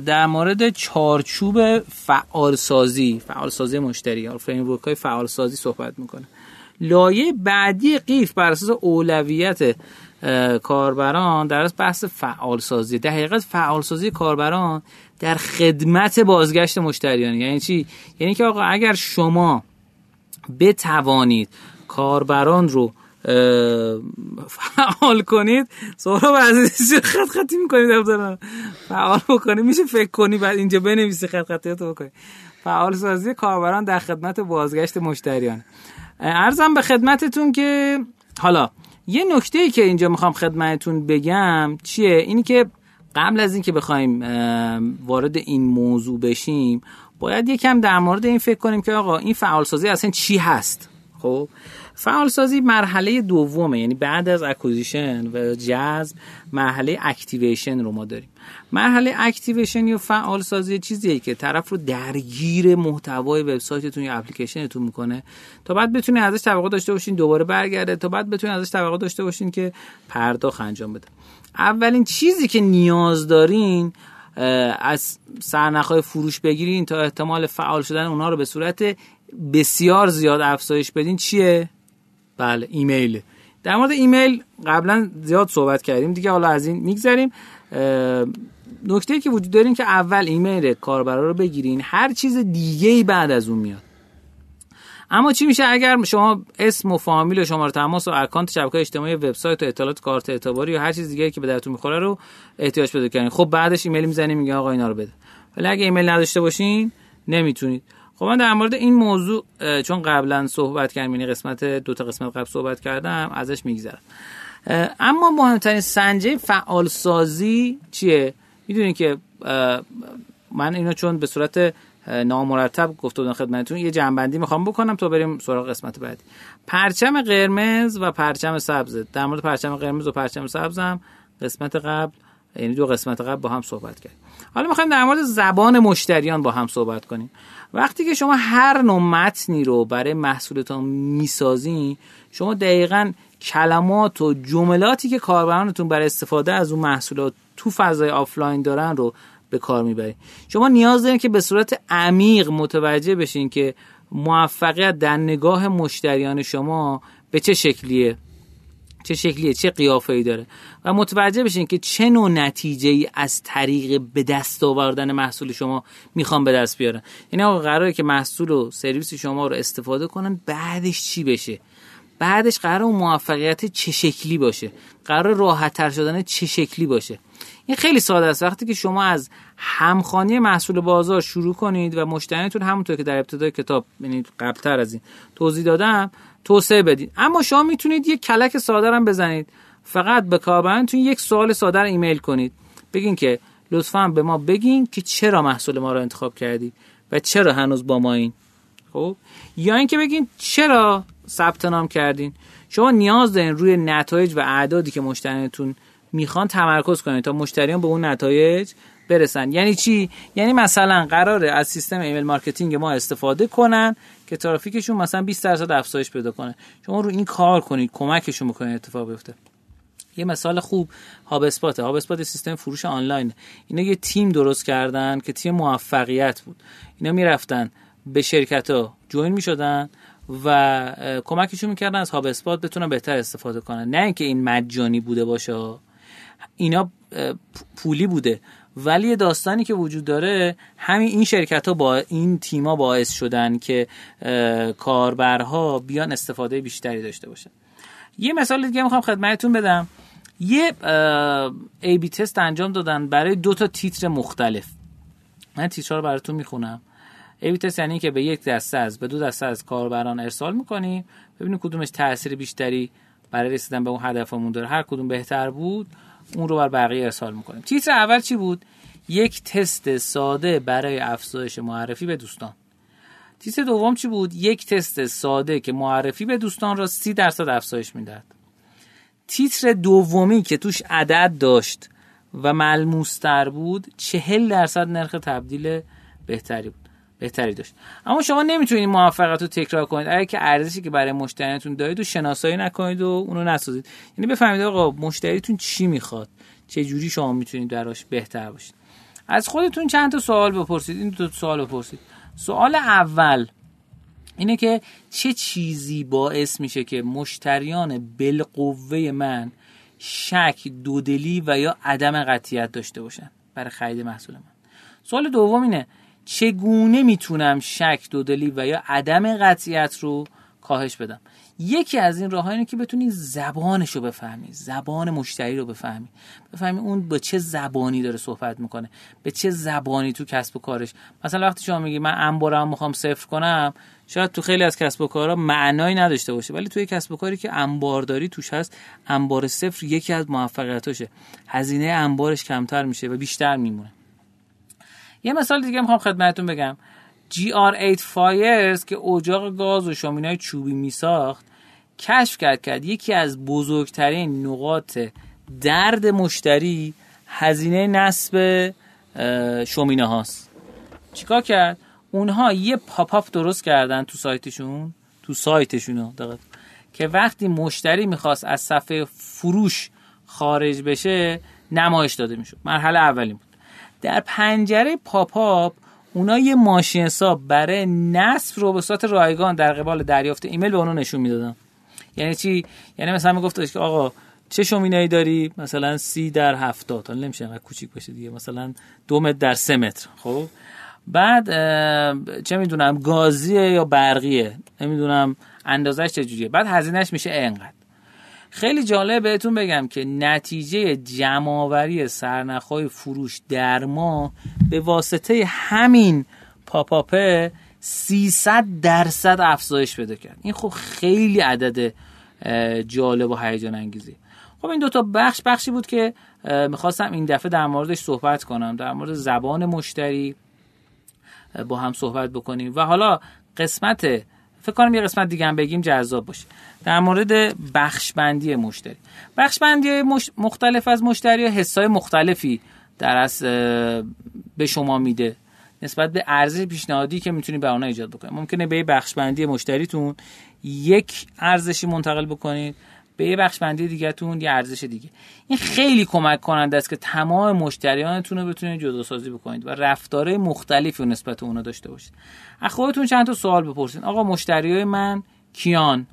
در مورد چارچوب فعالسازی فعالسازی مشتری یا فریم های فعالسازی صحبت می‌کنه. لایه بعدی قیف بر اساس اولویت کاربران در از بحث فعالسازی. در حقیقت فعالسازی کاربران در خدمت بازگشت مشتریان. یعنی چی؟ یعنی که آقا اگر شما بتوانید کاربران رو فعال کنید. سهراب عزیزی خط خطی می‌کنید دفتر فعال بکنید. میشه فکر کنی بعد اینجا بنویسی خط خطیاتو بکنید فعال سازی کاربران در خدمت بازگشت مشتریان. ارزم به خدمتتون که حالا یه نکته ای که اینجا می‌خوام خدمتتون بگم چیه؟ اینی که قبل از اینکه بخوایم وارد این موضوع بشیم باید یکم در مورد این فکر کنیم که آقا این فعالسازی اصلا چی هست؟ خب؟ فعالسازی مرحله دومه یعنی بعد از acquisition و جذب مرحله activation رو ما داریم. مرحله activation یا فعال سازی چیزیه که طرف رو درگیر محتوای وبسایتتون یا اپلیکیشنتون می‌کنه تا بعد بتونید ازش توقع داشته باشین دوباره برگرده تا بعد بتونید ازش توقع داشته باشین که پرداخت انجام بده. اولین چیزی که نیاز دارین از سرنخهای فروش بگیرین تا احتمال فعال شدن اونا رو به صورت بسیار زیاد افزایش بدین چیه؟ بله ایمیل. در مورد ایمیل قبلا زیاد صحبت کردیم. دیگه حالا از این میگذریم. نکته که وجود داریم که اول ایمیل کاربرا رو بگیرین. هر چیز دیگه ای بعد از اون میاد. اما چی میشه اگر شما اسم و فامیل و شماره تماس و account شبکه اجتماعی وبسایت و اطلاعات کارت اعتباری یا هر چیز دیگه که به دردتون می‌خوره رو احتیاج پیدا کردین. خب بعدش ایمیل می‌زنیم میگه آقا اینا رو بده. ولی اگه ایمیل نداشته باشین نمی‌تونید. خب من در مورد این موضوع چون قبلا صحبت کردم یعنی قسمت دو تا قسمت قبل صحبت کردم ازش میگذرم. اما مهمترین سنجه فعال سازی چیه؟ می‌دونین که من اینو چون به صورت نامرتب گفته بودم خدمتتون یه جنبندی می‌خوام بکنم تا بریم سراغ قسمت بعدی. پرچم قرمز و پرچم سبز. در مورد پرچم قرمز و پرچم سبزم قسمت قبل یعنی دو قسمت قبل با هم صحبت کردیم. حالا می‌خوایم در مورد زبان مشتریان با هم صحبت کنیم. وقتی که شما هر نوع متنی رو برای محصولتان می‌سازین شما دقیقا کلمات و جملاتی که کاربرانتون برای استفاده از اون محصولات تو فضای آفلاین دارن رو به کار می‌برید شما نیاز دارین که به صورت عمیق متوجه بشین که موفقیت در نگاه مشتریان شما به چه شکلیه. چه شکلیه چه قیافه ای داره. و متوجه بشین که چه نوع نتیجه ای از طریق به دست آوردن محصول شما می‌خوام به دست بیارن. یعنی آقا قراره که محصول و سرویس شما رو استفاده کنن بعدش چی بشه؟ بعدش قرار اون موفقیت چه شکلی باشه؟ قرار راحت تر شدن چه شکلی باشه؟ این خیلی ساده است. وقتی که شما از همخانی محصول بازار شروع کنید و مشتریتون همونطور که در ابتدای کتاب یعنی قبلتر از این توضیح دادم توسعه بدید اما شما می‌تونید یک کلک ساده هم بزنید. فقط به کاربرانتون یک سوال ساده ایمیل کنید. بگین که لطفا به ما بگین که چرا محصول ما رو انتخاب کردید و چرا هنوز با ما این. خب؟ یا اینکه بگین چرا ثبت نام کردین. شما نیاز دارین روی نتایج و اعدادی که مشتریتون می‌خوان تمرکز کنید تا مشتریان به اون نتایج برسن. یعنی چی؟ یعنی مثلا قراره از سیستم email marketing ما استفاده کنن که ترافیکشون مثلا 20 درصد افزایش پیدا کنه. شما رو این کار کنید کمکشون بکنید اتفاق بیفته. یه مثال خوب هاب اسپات هاب اسپات سیستم فروش آنلاین. اینا یه تیم درست کردن که تیم موفقیت بود. اینا می‌رفتن به شرکت ها جوین می‌شدن و کمکشون می‌کردن از هاب اسپات بتونن بهتر استفاده کنن. نه اینکه این مجانی بوده باشه اینا پولی بوده. ولی داستانی که وجود داره همین این شرکت ها با این تیما باعث شدن که کاربرها بیان استفاده بیشتری داشته باشن. یه مثال دیگه می‌خوام خدمتتون بدم. یه ای بی تست انجام دادن برای دو تا تیتر مختلف. من تیترها رو براتون می‌خونم. ای بی تست یعنی که به یک دسته از به دو دسته از کاربران ارسال می‌کنی. ببینید کدومش تاثیر بیشتری برای رسیدن به اون هدفمون داره. هر کدوم بهتر بود اون رو بر بقیه ارسال می‌کنیم. تیتر اول چی بود؟ یک تست ساده برای افزایش معرفی به دوستان. تیتر دوم چی بود؟ یک تست ساده که معرفی به دوستان را سی درصد افزایش می‌داد تیتر دومی که توش عدد داشت و ملموستر بود چهل درصد نرخ تبدیل بهتری بود. بهتری داشت. اما شما نمی‌تونید موفقیت رو تکرار کنید. اگر که ارزشی که برای مشتریتون دارید و شناسایی نکنید و اونو نسازید. یعنی بفهمید آقا مشتریتون چی می‌خواد؟ چه جوری شما می‌تونید دراش بهتر باشید؟ از خودتون چند تا سوال بپرسید. این دو سوال بپرسید. سوال اول اینه که چه چیزی باعث میشه که مشتریان بالقوه من شک دودلی و یا عدم قطیت داشته باشن برای خرید محصول من؟ سوال دوم اینه چگونه می‌تونم شک دودلی و یا عدم قطعیت رو کاهش بدم؟ یکی از این راه اینه که بتونی زبانش رو بفهمی زبان مشتری رو بفهمی. بفهمی اون با چه زبانی داره صحبت می‌کنه به چه زبانی تو کسب و کارش. مثلا وقتی شما میگی من انبارم می‌خوام صفر کنم شاید تو خیلی از کسب و کارها معنایی نداشته باشه ولی توی کسب و کاری که انبارداری توش هست انبار صفر یکی از موفقیتاشه. هزینه انبارش کمتر میشه و بیشتر میمونه. یه مثال دیگه می‌خوام خدمتتون بگم. GR8 Fires که اجاق گاز و شامینای چوبی میساخت کشف کرد کرد یکی از بزرگترین نقاط درد مشتری هزینه نصب شومینه هاست. چیکار کرد؟ اونها یه پاپ درست کردن تو سایتشون تو سایتشون که وقتی مشتری می‌خواست از صفحه فروش خارج بشه نمایش داده می‌شد. مرحله اولین بود. در پنجره پاپاپ اونا یه ماشین حساب برای نصب رو به صورت رایگان در قبال دریافت ایمیل به اونو نشون می‌دادن. یعنی چی؟ یعنی مثلا میگفتش که آقا چه شومینه‌ای داری؟ مثلا سی در هفتاد. حالا نمیشه انقدر کوچیک باشه دیگه. مثلا دو متر در سه متر. خب؟ بعد چه می‌دونم گازیه یا برقیه؟ نمی‌دونم اندازش چجوریه؟ بعد هزینهش میشه انقدر خیلی جالب بهتون بگم که نتیجه جمعآوری سرنخهای فروش در ما به واسطه همین پاپاپه 300 درصد افزایش پیدا کرد. این خب خیلی عدد جالب و هیجان انگیزی خب این دوتا بخش بخشی بود که می‌خواستم این دفعه در موردش صحبت کنم در مورد زبان مشتری با هم صحبت بکنیم. و حالا قسمت فکر کنم یه قسمت دیگه هم بگیم جذاب باشه. در مورد بخش بندی مشتری. بخش بندی مختلف از مشتری حسای مختلفی در از به شما میده. نسبت به ارزش پیشنهادی که می‌تونید به ایجاد بکنید ممکنه به بخش بندی مشتریتون یک ارزشی منتقل بکنید. به یه بخش بندی دیگهتون یه ارزش دیگه. این خیلی کمک کننده است که تمام مشتریانتون رو بتونید جدا سازی بکنید و رفتارهای مختلفی نسبت اونا داشته باشید. از خودتون چند تا سوال بپرسید آقا مشتریای من کیان؟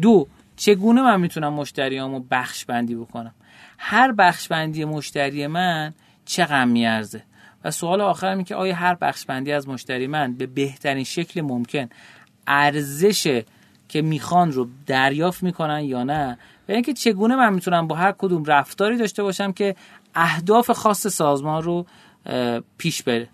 دو چگونه من می‌تونم مشتریامو بخش بندی بکنم؟ هر بخش بندی مشتری من چقدر میارزه و سوال آخر که آیا هر بخش بندی از مشتری من به بهترین شکل ممکن ارزش که می‌خوان رو دریافت می‌کنن یا نه. و اینکه چگونه من می‌تونم با هر کدوم رفتاری داشته باشم که اهداف خاص سازمان رو پیش بره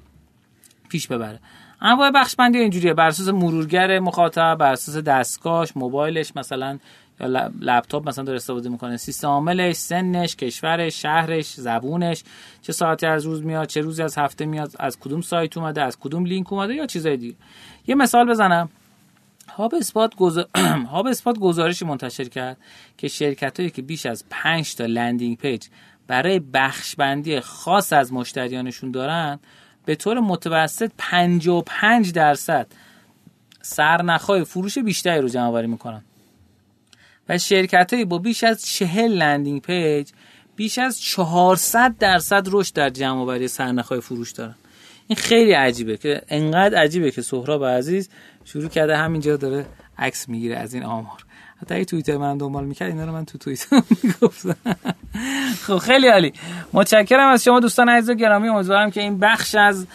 پیش ببره. انواع بخش بندی اینجوریه. بر اساس مرورگر مخاطب بر اساس دستگاهش موبایلش مثلا یا لپتاپ مثلا داره استفاده می‌کنه. سیستم عاملش سنش کشورش شهرش زبونش. چه ساعتی از روز میاد چه روزی از هفته میاد از کدوم سایت اومده از کدوم لینک اومده یا چیزای دیگه. یه مثال بزنم. HubSpot گزار... HubSpot گزارشی منتشر کرد که شرکت هایی که بیش از 5 تا landing page برای بخش بندی خاص از مشتریانشون دارن به طور متوسط 55 درصد سرنخهای فروش بیشتری رو جمع آوری می‌کنن. و شرکت با بیش از 40 landing page بیش از 400 درصد رشد در جمع آوری سرنخهای فروش دارن. این خیلی عجیبه که انقدر عجیبه که سهراب عزیز شروع کرده همینجا داره عکس می‌گیره از این آمار. حتی اگه توییتر من دنبال می‌کرد اینا رو من تو توییتر می‌گفتم. خب خیلی عالی. متشکرم از شما دوستان عزیز و گرامی. امیدوارم که این بخش از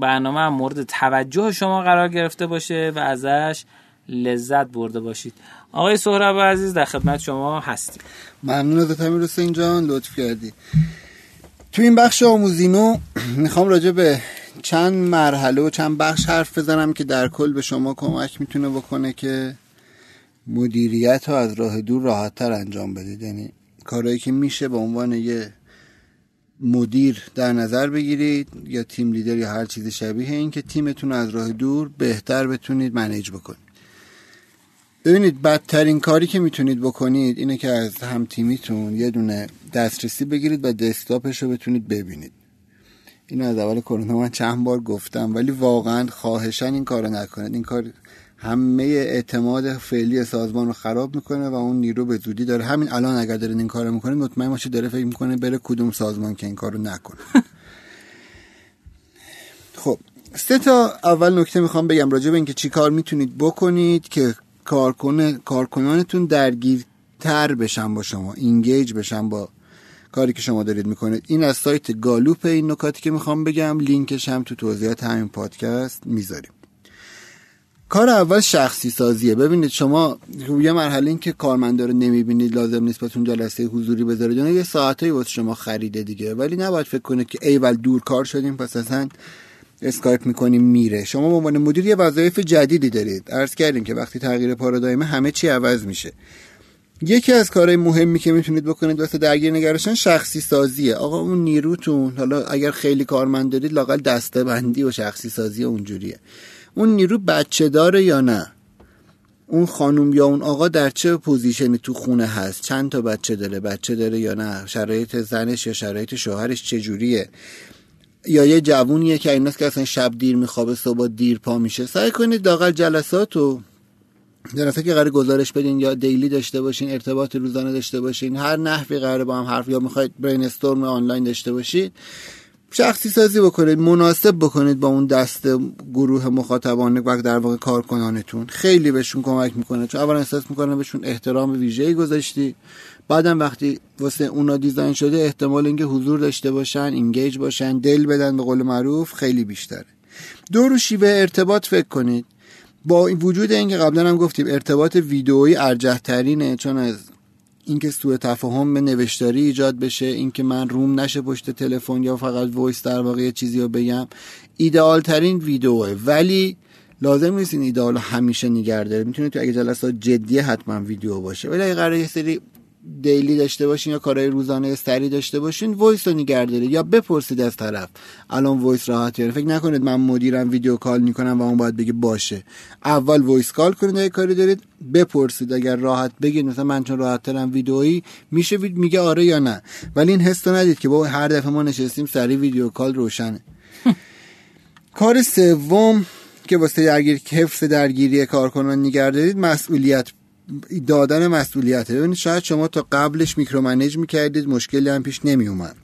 برنامه مورد توجه شما قرار گرفته باشه و ازش لذت برده باشید. آقای سهراب عزیز در خدمت شما هستیم. ممنون ازت امیر حسین جان لطف کردی. تو این بخش آموزینو می‌خوام راجع به چند مرحله و چند بخش حرف بزنم که در کل به شما کمک می‌تونه بکنه که مدیریت رو از راه دور راحت تر انجام بدید یعنی کارهایی که میشه به عنوان یه مدیر در نظر بگیرید یا تیم لیدر یا هر چیز شبیه این که تیمتون از راه دور بهتر بتونید منیج بکنید. ببینید بدترین کاری که می‌تونید بکنید اینه که از هم تیمیتون یه دونه دسترسی بگیرید و دسکتاپش رو بتونید ببینید. این از اول کرونا من چند بار گفتم ولی واقعا خواهشن این کارو نکنید. این کار همه اعتماد فعلی سازمان رو خراب می‌کنه و اون نیرو به زودی داره. همین الان اگر دارین این کارو می‌کنید مطمئن باشید داره فکر می‌کنه بره کدوم سازمان که این کارو نکنه. خب سه تا اول نکته می‌خوام بگم راجع به اینکه چی کار می‌تونید بکنید که کارکن کارکنانتون درگیرتر بشن با شما engage بشن با کاری که شما دارید می‌کنید. این از سایت گالوپ این نکاتی که می‌خوام بگم. لینکش هم تو توضیحات همین پادکست می‌ذاریم. کار اول شخصی سازیه. ببینید شما یه مرحله این که کارمندا رو نمی‌بینید لازم نیست بهتون جلسه حضوری بذارید. یه ساعتایی واسه شما خریده دیگه. ولی نباید فکر کنید که ایول دور کار شدیم پس اصلا اسکایپ می‌کنیم میره. شما به عنوان مدیر یه وظایف جدیدی دارید. عرض کردیم که وقتی تغییر پارادایم همه چی عوض میشه. یکی از کارهای مهمی که می‌تونید بکنید واسه درگیر نگه داشتن شخصی سازیه آقا اون نیروتون حالا اگر خیلی کارمند دارید لاقل دسته بندی و شخصی سازی اونجوریه. اون نیرو بچه داره یا نه؟ اون خانوم یا اون آقا در چه position ی تو خونه هست؟ چند تا بچه داره؟ بچه داره یا نه؟ شرایط زنش یا شرایط شوهرش چجوریه؟ یا یه جوونیه که ایناست که اصلا شب دیر میخوابه صبح دیر پا میشه؟ سعی کنید داخل جلسات و جلسه که قرار گزارش بدین یا daily داشته باشین ارتباط روزانه داشته باشین هر نحوی قرار با هم حرف یا می‌خواید brainstorm آنلاین داشته باشید شخصی سازی بکنید مناسب بکنید با اون دست گروه مخاطبان و در واقع کارکنانتون. خیلی بهشون کمک می‌کنه. چون اولا احساس می‌کنه بهشون احترام ویژه‌ای گذاشتی بعدم وقتی واسه اونا design شده احتمال اینکه حضور داشته باشن engage باشن دل بدن به قول معروف خیلی بیشتره. دو رو شیوه ارتباط فکر کنید. با وجود اینکه قبلا هم گفتیم ارتباط ویدئویی ارجح ترینه چون از اینکه سوء تفاهم به نوشتاری ایجاد بشه اینکه من روم نشه پشت تلفن یا فقط voice در واقع یه چیزی رو بگم ایدئال ترین ویدئوه. ولی لازم نیست این ایدئال همیشه نگه داره می‌تونه تو اگه جلسات جدیه حتما ویدیو باشه. ولی اگه قراره یه سری daily داشته باشین یا کارهای روزانه سری داشته باشین voice رو نگه داره یا بپرسید از طرف. الان voice راحت فکر نکنید من مدیرم video call می‌کنم و اون باید بگه باشه. اول voice call کنید اگه کاری دارید بپرسید. اگر راحت بگید مثلا من چون راحت ترم ویدئویی میشه میگه آره یا نه. ولی این حس ندید که با هر دفعه ما نشستیم سری video call روشنه. کار سوم که واسه درگیر حفظ درگیری کارکنان نگه مسئولیت دادن مسئولیته. ببینید شاید شما تا قبلش micromanage می‌کردید مشکلی هم پیش نمیومد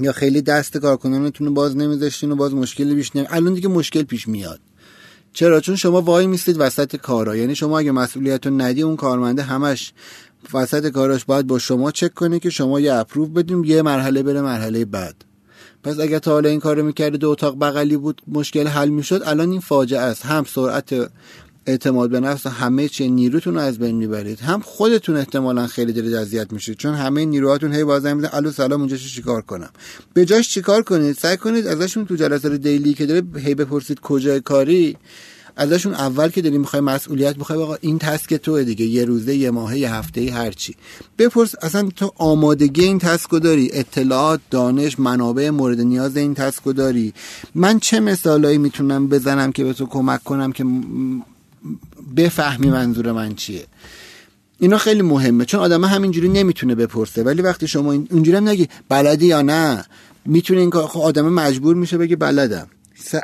یا خیلی دست کارکنانتون رو باز نمیذاشتین و باز مشکلی پیش نمی الان دیگه مشکل پیش میاد. چرا؟ چون شما وای میستید وسط کارا. یعنی شما اگه مسئولیت رو ندی اون کارمنده همش وسط کاراش باید با شما چک کنه که شما یه اپروف بدیم یه مرحله بره مرحله بعد. پس اگر تا حالا این کارو می‌کردید دو اتاق بغلی بود مشکل حل می‌شد الان این فاجعه است. هم سرعت اعتماد به نفس همه چی نیروتون رو از بین می‌برید. هم خودتون احتمالا خیلی دارید اذیت میشید چون همه نیروهاتون هی بازم میدن الو سلام اونجا چیکار کنم؟ به جاش چیکار کنید؟ سعی کنید ازشون تو جلسات دیلی که داره هی بپرسید کجای کاری ازشون اول که داری می‌خوای مسئولیت بخوای آقا این تسک توه دیگه. یه روزه یه ماهه یه هفته ای هر چی. بپرس اصلا تو آمادگی این تسکو داری؟ اطلاعات دانش منابع مورد نیاز این تسکو داری؟ من چه مثالایی می‌تونم بزنم که به تو کمک کنم که بفهمی منظور من چیه. اینا خیلی مهمه چون آدم همینجوری نمی‌تونه بپرسه. ولی وقتی شما اونجوری هم نگی بلدی یا نه می‌تونه این کار خب آدم مجبور میشه بگه بلدم.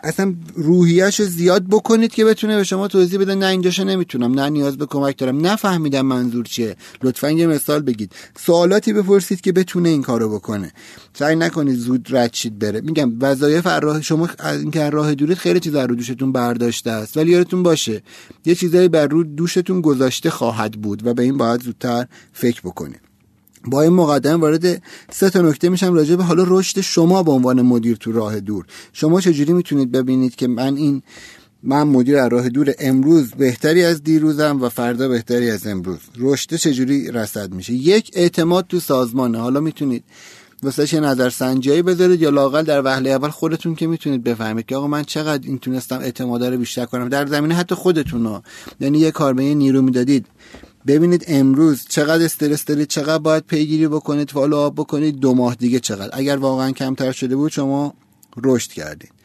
اصلا روحیش زیاد بکنید که بتونه به شما توضیح بده. نه اینجاشو نمی‌تونم نه نیاز به کمک دارم. نفهمیدم منظور چیه. لطفا یه مثال بگید. سوالاتی بپرسید که بتونه این کارو بکنه. سعی نکنید زود رد بره. میگم وظایف راه شما اینکه راه دورید خیلی چیزا رو دوشتون برداشته است. ولی یادتون باشه یه چیزایی بر رو دوشتون گذاشته خواهد بود و به این باید زودتر فکر بکنید. با این مقدمه وارد سه تا نکته میشم راجع به حالا رشد شما به عنوان مدیر تو راه دور. شما چجوری می‌تونید ببینید که من این من مدیر از راه دور امروز بهتری از دیروزم و فردا بهتری از امروز. رشد چجوری رسد میشه؟ یک اعتماد تو سازمانه. حالا می‌تونید واسه یه نظر سنجی بذارید یا لاقل در وهله اول خودتون که می‌تونید بفهمید که آقا من چقدر این تونستم اعتماد رو بیشتر کنم. در زمینه حتی خودتون ها یعنی یه کار به نیرو می‌دادید. ببینید امروز چقدر استرس دارید چقدر باید پیگیری بکنید فالو بکنید دو ماه دیگه چقدر. اگر واقعا کمتر شده بود شما رشد کردید.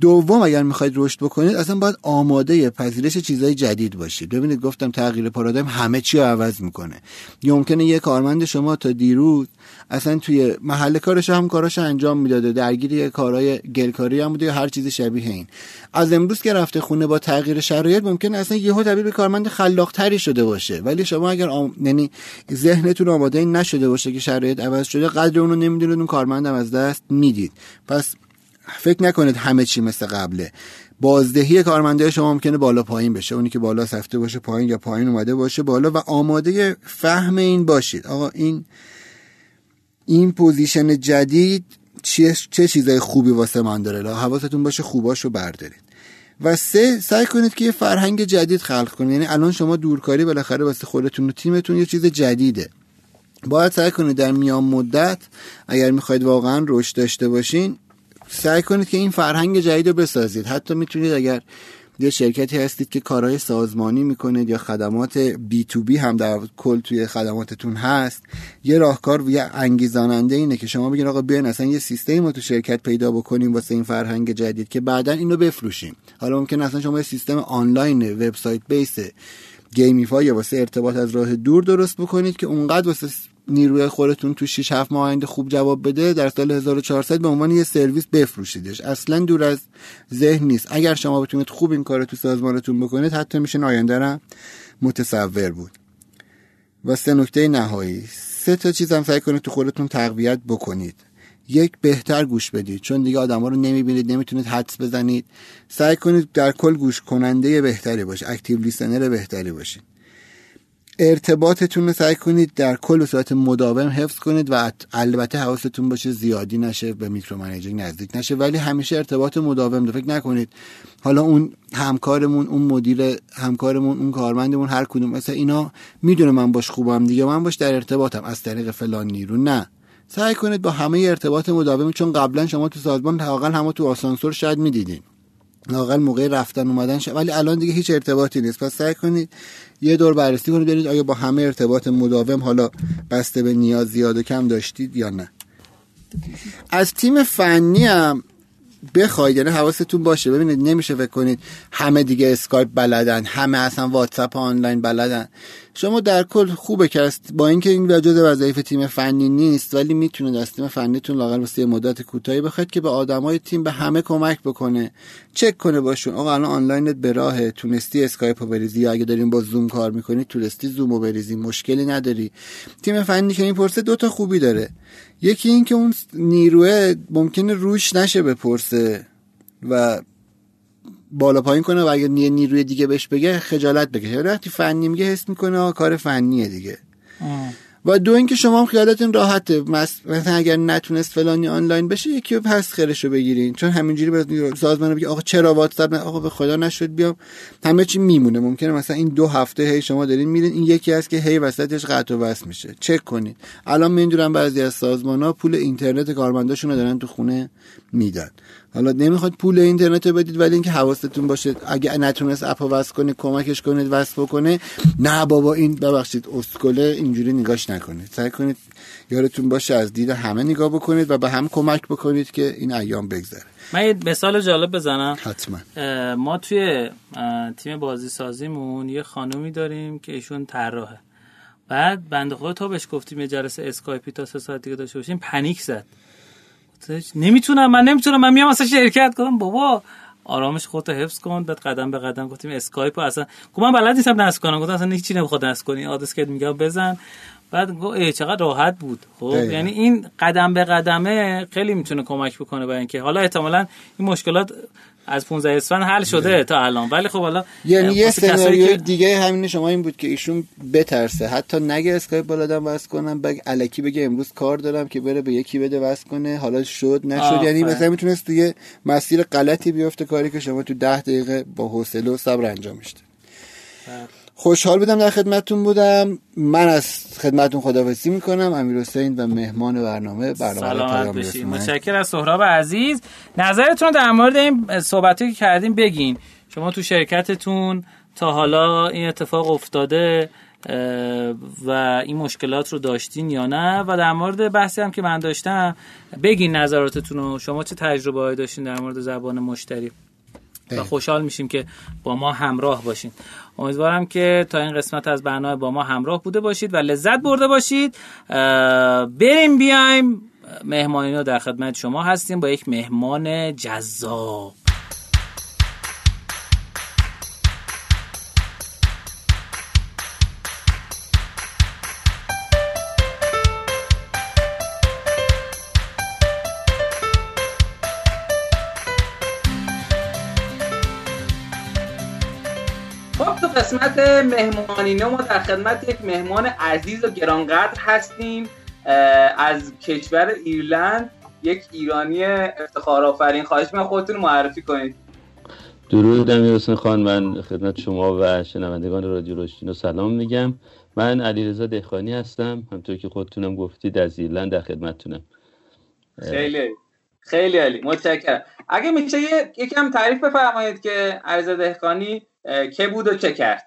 دوم اگر می‌خواید رشد بکنید اصلا باید آماده پذیرش چیزهای جدید باشید. ببینید گفتم تغییر پارادایم همه چی رو عوض می‌کنه. ممکنه یه کارمند شما تا دیروز اصلا توی محل کارش هم کاراش انجام می‌داده درگیر یه کارهای گلکاری هم بوده یا هر چیز شبیه این. از امروز که رفته خونه با تغییر شرایط ممکن اصلا یهو تبدیل به کارمند خلاقتری شده باشه. ولی شما اگر آم... یعنی ذهنتون آماده نشده باشه که شرایط عوض شده قدر اونو نمی‌دونید اون کارمندم از دست می‌دید. پس فکر نکنید همه چی مثل قبله. بازدهی کارمنده شما ممکنه بالا پایین بشه. اونی که بالا رفته باشه پایین یا پایین اومده باشه بالا و آماده فهم این باشید. آقا این این position جدید چه, چه چیزای خوبی واسه من داره؟ حواستون باشه خوباشو بردارید. و سه سعی کنید که یه فرهنگ جدید خلق کنید. یعنی الان شما دورکاری بالاخره واسه خودتون و تیمتون یه چیز جدیده. باید سعی کنید در میان مدت اگر می‌خواید واقعا رشد داشته باشین سعی کنید که این فرهنگ جدید رو بسازید. حتی می‌تونید اگر یه شرکتی هستید که کارهای سازمانی می‌کنید یا خدمات بی تو بی هم در کل توی خدماتتون هست یه راهکار یه انگیزاننده اینه که شما بگین آقا بیاین اصلا یه سیستمی ما تو شرکت پیدا بکنیم واسه این فرهنگ جدید که بعدا اینو بفروشیم. حالا ممکن اصلا شما یه سیستم آنلاین website base gamify واسه ارتباط از راه دور درست بکنید که اونقدر واسه نیروی خودتون تو 6 7 ماه آینده خوب جواب بده در سال 1400 به عنوان یه سرویس بفروشیدش. اصلا دور از ذهن نیست. اگر شما بتونید خوب این کار تو سازمانتون بکنید حتی میشه آینده را متصور بود. و سه نکته نهایی. سه تا چیز هم سعی کنید تو خودتون تقویت بکنید. یک بهتر گوش بدید. چون دیگه آدما رو نمی‌بینید نمی‌تونید حدس بزنید. سعی کنید در کل گوش کننده بهتری باشید اکتیو لیسنر بهتری باشید ارتباطتون رو سعی کنید در کل صورت مداوم حفظ کنید و البته حواستون باشه زیادی نشه به میکرو نزدیک نشه ولی همیشه ارتباط مداوم رو فکر نکنید حالا اون همکارمون اون مدیر همکارمون اون کارمندمون هر کدوم مثلا اینا می‌دونه من باش خوبم دیگه من باش در ارتباطم. از طریق فلان نیرو. نه. سعی کنید با همه ارتباط مداوم چون قبلا شما تو سازمان واقعا هم تو آسانسور شاید می‌دیدین. لاقل موقع رفتن اومدن شد ولی الان دیگه هیچ ارتباطی نیست. پس سعی کنید یه دور بررسی کنید ببینید آیا با همه ارتباط مداوم حالا بسته به نیاز زیاد و کم داشتید یا نه. از تیم فنی هم بخواید یعنی حواستون باشه. ببینید نمیشه فکر کنید همه دیگه اسکایپ بلدن همه اصلا واتساپ آنلاین بلدن. شما در کل خوبه که است با اینکه این وجود وظایف تیم فنی نیست ولی می‌تونه از تیم فنیتون لاقل واسه مدت کوتاهی بخواید که به آدمای تیم به همه کمک بکنه. چک کنه باشون. آقا الان آنلاینت به راه تونستی اسکایپ رو بریزی؟ یا اگه داریم با زوم کار می‌کنی تونستی زوم رو بریزی؟ مشکلی نداری. تیم فنی که این پرسه دو تا خوبی داره. یکی این که اون نیروه ممکنه روش نشه بپرسه و بالا پایین کنه و اگر نیروی دیگه بهش بگه خجالت بگه وقتی فنی میگه حس می‌کنه کار فنیه دیگه. و دو اینکه شما هم خیالتون راحته. مثلا اگر نتونست فلانی آنلاین بشه یکی پس خیرش رو بگیرین. چون همینجوری به سازمان بگی آقا چرا واتساپ آقا به خدا نشد بیام. همه چی میمونه. ممکنه مثلا این دو هفته هی شما دارین میرین این یکی هست که هی وسطش قطع و وصل میشه. چک کنید الان می‌دونم بعضی از سازمان ها پول اینترنت کارمنداشون رو دارن تو خونه میدن. حالا نمی‌خواد پول اینترنت رو بدید ولی اینکه حواستون باشه اگه نتونست اپ وصل کنید کمکش کنید وصل بکنه نه بابا این ببخشید اسکله اینجوری نگاش نکنید. سعی کنید یارتون باشه از دید همه نگاه بکنید و به هم کمک بکنید که این ایام بگذره. من یه مثال جالب بزنم. حتما. ما توی تیم بازی سازیمون یه خانومی داریم که ایشون طراحه. بعد بنده خدا تا بهش گفتیم یه جلسه اسکایپی تا سه ساعت دیگه داشته باشیم panic زد. نمی‌تونم من نمی‌تونم من میام اصلا شرکت کنم. بابا آرامش خودتو حفظ کن. بعد قدم به قدم گفتیم اسکایپ اصلا گفتم من بلد نیستم نصب کنم. گفتم اصلا هیچی نمی‌خواد نصب کنی. آدرس که میگم بزن. بعد گفت چقدر راحت بود. خب یعنی این قدم به قدمه خیلی می‌تونه کمک بکنه برای اینکه حالا احتمالا این مشکلات از 15 اسفند حل شده تا الان. ولی خب حالا یعنی یه سناریوی که... دیگه همین شما این بود که ایشون بترسه. حتی نگه اسکایپ بالادم واسه کنم بگ الکی بگه امروز کار دارم که بره به یکی بده واسه کنه. حالا شد نشد. یعنی مثلا می‌تونست دیگه مسیر غلطی بیفته کاری که شما تو 10 دقیقه با حوصله و صبر انجام میشته خوشحال بودم در خدمتتون بودم. من از خدمتتون خداحافظی می‌کنم. امیر حسین و مهمان برنامه برنامه بشید متشکرم. از سهراب عزیز نظرتون در مورد این صحبتی که کردیم بگین. شما تو شرکتتون تا حالا این اتفاق افتاده و این مشکلات رو داشتین یا نه؟ و در مورد بحثی هم که من داشتم بگین نظراتتون رو. شما چه تجربه هایی داشتین در مورد زبان مشتری؟ و خوشحال میشیم که با ما همراه باشین. امیدوارم که تا این قسمت از برنامه با ما همراه بوده باشید و لذت برده باشید. بریم بیایم. مهمانی در خدمت شما هستیم با یک مهمان جذاب. قسمت مهمانی ما در خدمت یک مهمان عزیز و گرانقدر هستیم از کشور ایرلند یک ایرانی افتخار آفرین. خواهش من خودتون معرفی کنید. درود امیر خان من خدمت شما و شنوندگان رادیو روشتین سلام میگم. من علیرضا دهخانی هستم همطور که خودتونم گفتید از ایرلند در خدمتتونم. خیلی خیلی عالی. متشکرم. اگه میشه یکم تعریف بفرمایید که علیرضا دهخانی که بود و چه کرد؟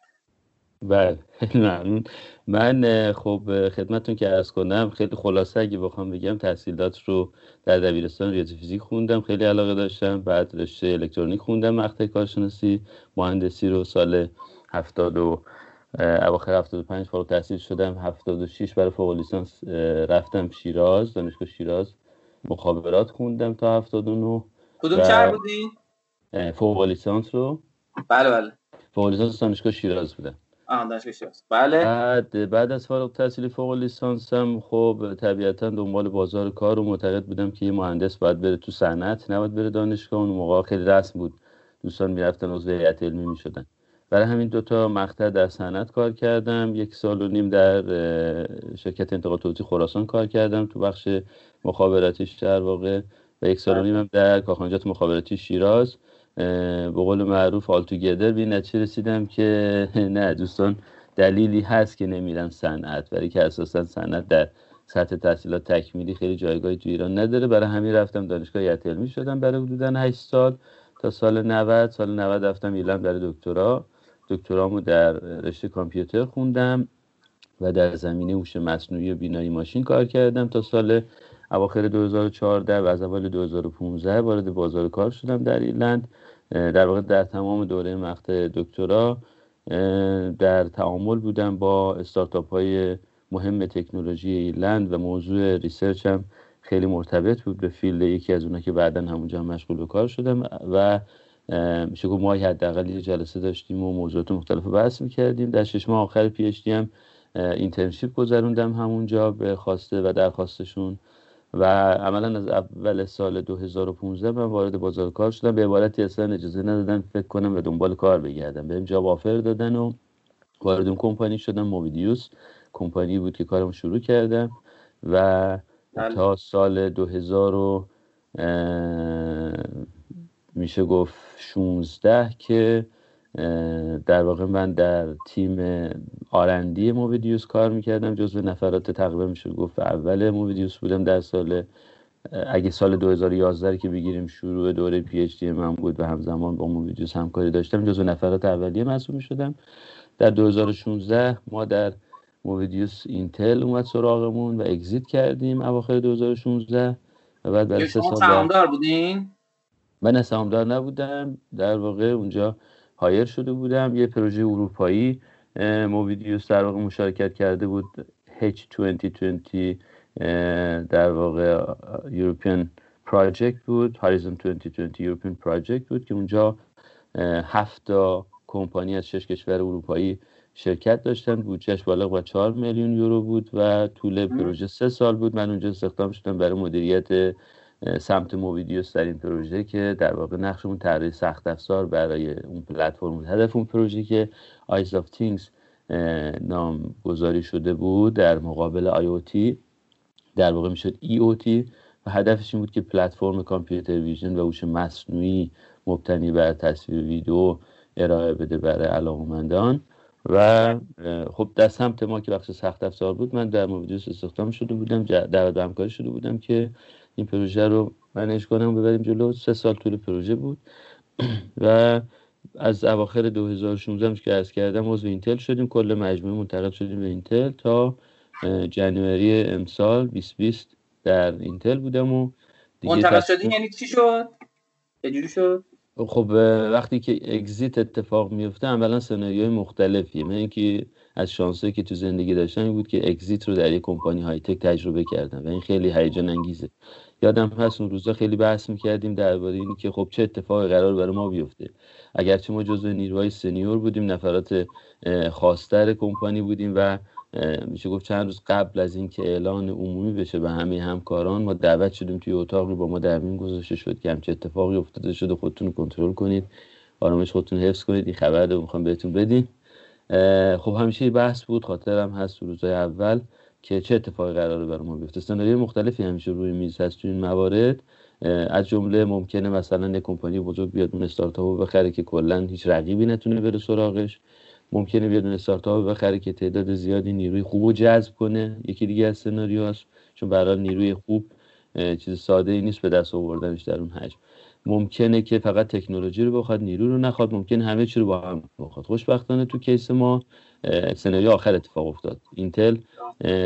بله. ممنون من خب خدمتون که ارز کنم خیلی خلاصه اگه بخوام بگم تحصیلات رو در دبیرستان ریاضی فیزیک خوندم خیلی علاقه داشتم. بعد رشته الکترونیک خوندم مقطع کارشناسی مهندسی رو سال 70 و اواخر 75 فارغ تحصیل شدم. 76 برای فوق لیسانس رفتم شیراز دانشگاه شیراز مخابرات خوندم تا 79 کدوم شهر بودی؟ فوق لیسانس رو. بله بله. فوق لیسانس دانشگاه شیراز بودم بله. بعد بعد از فارغ تحصیل فوق لیسانسم خب طبیعتا دنبال بازار کار و معتقد بودم که یه مهندس باید بره تو صنعت نباید بره دانشگاه. اون موقع خیلی رسم بود. دوستان می‌رفتن عضو هیئت علمی می‌شدن. برای همین دوتا مقطع در صنعت کار کردم. یک سال و نیم در شرکت انتقال توزیع خراسان کار کردم تو بخش مخابراتیش در واقع و یک سال و نیم هم در کارخانجات مخابراتی شیراز. به قول معروف آل توگدر به نتیجه رسیدم که نه دوستان دلیلی هست که نمیرن صنعت. برای که اساسا صنعت در سطح تحصیلات تکمیلی خیلی جایگاهی تو ایران نداره. برای همین رفتم دانشگاه یت علمی شدم برای حدودا 8 سال. تا سال 90 سال 90 رفتم ایران برای دکترا. دکترامو در رشته کامپیوتر خوندم و در زمینه هوش مصنوعی و بینایی ماشین کار کردم. تا سال اواخر 2014 و از اول 2015 وارد بازار کار شدم در ایرلند. در واقع در تمام دوره مقطع دکترا در تعامل بودم با استارتاپ های مهم تکنولوژی ایرلند و موضوع research هم خیلی مرتبط بود به field یکی از اونها که بعدا همونجا هم مشغول به کار شدم و میشه گفت ماهی حداقل یه جلسه داشتیم و موضوعات مختلف بحث می‌کردیم. در شش ماه آخر PhD هم internship گذروندم همونجا به خواسته و درخواستشون. و عملا از اول سال 2015 من وارد بازار کار شدم. به عبارتی اصلا اجازه ندادن فکر کنم و دنبال کار بگردم. بهم job offer دادن و وارد اون کمپانی شدم Movidius. کمپانی بود که کارم شروع کردم و بله. تا سال 2000 میشه گفت 16 که در واقع من در تیم R&D Movidius کار می‌کردم جزو نفرات تقریبا میشه گفت اول Movidius بودم در سال اگه سال 2011 که بگیریم شروع دوره PhD من بود و همزمان با Movidius همکاری داشتم جزو نفرات اولیه محسوب می‌شدم. در 2016 ما در Movidius Intel اومد سراغمون و exit کردیم اواخر 2016 و بعد برای سه سال بودین؟ من سهامدار نبودم. در واقع اونجا hire شده بودم. یه پروژه اروپایی Movidius در واقع مشارکت کرده بود. H2020 در واقع European Project بود. Horizon 2020 European Project بود که اونجا هفت کمپانی از شش کشور اروپایی شرکت داشتن. بودجهش بالغ بر 4 میلیون یورو بود و طول پروژه سه سال بود. من اونجا استخدام شدم برای مدیریت سمت Movidius در این پروژه که در واقع نقشمون طراحی سخت افزار برای اون پلتفرم بود. هدف اون پروژه که Eyes of Things نام گذاری شده بود در مقابل IoT در واقع می‌شد EoT و هدفش این بود که پلتفرم computer vision و هوش مصنوعی مبتنی بر تصویر ویدیو ارائه بده برای علاقمندان. و خب در سمت ما که بخش سخت افزار بود من در موویدیوس استخدام شده بودم دعوت همکاری شده بودم که این پروژه رو منش کنم ببریم جلو. سه سال طول پروژه بود. و از اواخر 2016 که از کردم عضو اینتل شدیم. کل مجموعه منتقل شدیم به اینتل تا جنوری امسال 2020 در اینتل بودم و دیگه منتقل شدیم یعنی چی شد؟ چجوری شد؟ خب وقتی که اگزیت اتفاق میفته اولا سناریوهای مختلفیه. من اینکه از شانسه که تو زندگی داشتم این بود که اگزیت رو در یک کمپانی های تک تجربه کردم و این خیلی هیجان انگیزه. یادم هست اون روزا خیلی بحث می‌کردیم درباره این که خب چه اتفاقی قرار برای ما بیفته. اگرچه ما جزو نیروهای سنیور بودیم نفرات خاصتر کمپانی بودیم و میشه گفت چند روز قبل از اینکه اعلان عمومی بشه به همه همکاران ما دعوت شدیم توی اتاق رو با ما در گذاشته شد که همچه اتفاقی افتاده شده خودتون کنترل کنید. آرامش خودتون حفظ کنید. این خبر رو می‌خوام بهتون بدیم. خب همیشه بحث بود خاطرم هست روزهای اول که چه اتفاقی قراره برای ما بیفته. سناریوی مختلفی همیشه روی میز هست تو این موارد. از جمله ممکنه مثلا یک کمپانی بزرگ بیاد اون استارتاپ بخره که کلا هیچ رقیبی نتونه بره سراغش. ممکنه بیاد اون استارتاپ بخره که تعداد زیادی نیروی خوب رو جذب کنه. یکی دیگه از سناریو هست چون برای نیروی خوب چیز ساده ای نیست به دست آوردنش در اون حجم. ممکنه که فقط تکنولوژی رو بخواد نیرو رو نخواد ممکن همه چی رو با هم بخواد. خوشبختانه تو کیس ما سناریو آخر اتفاق افتاد. اینتل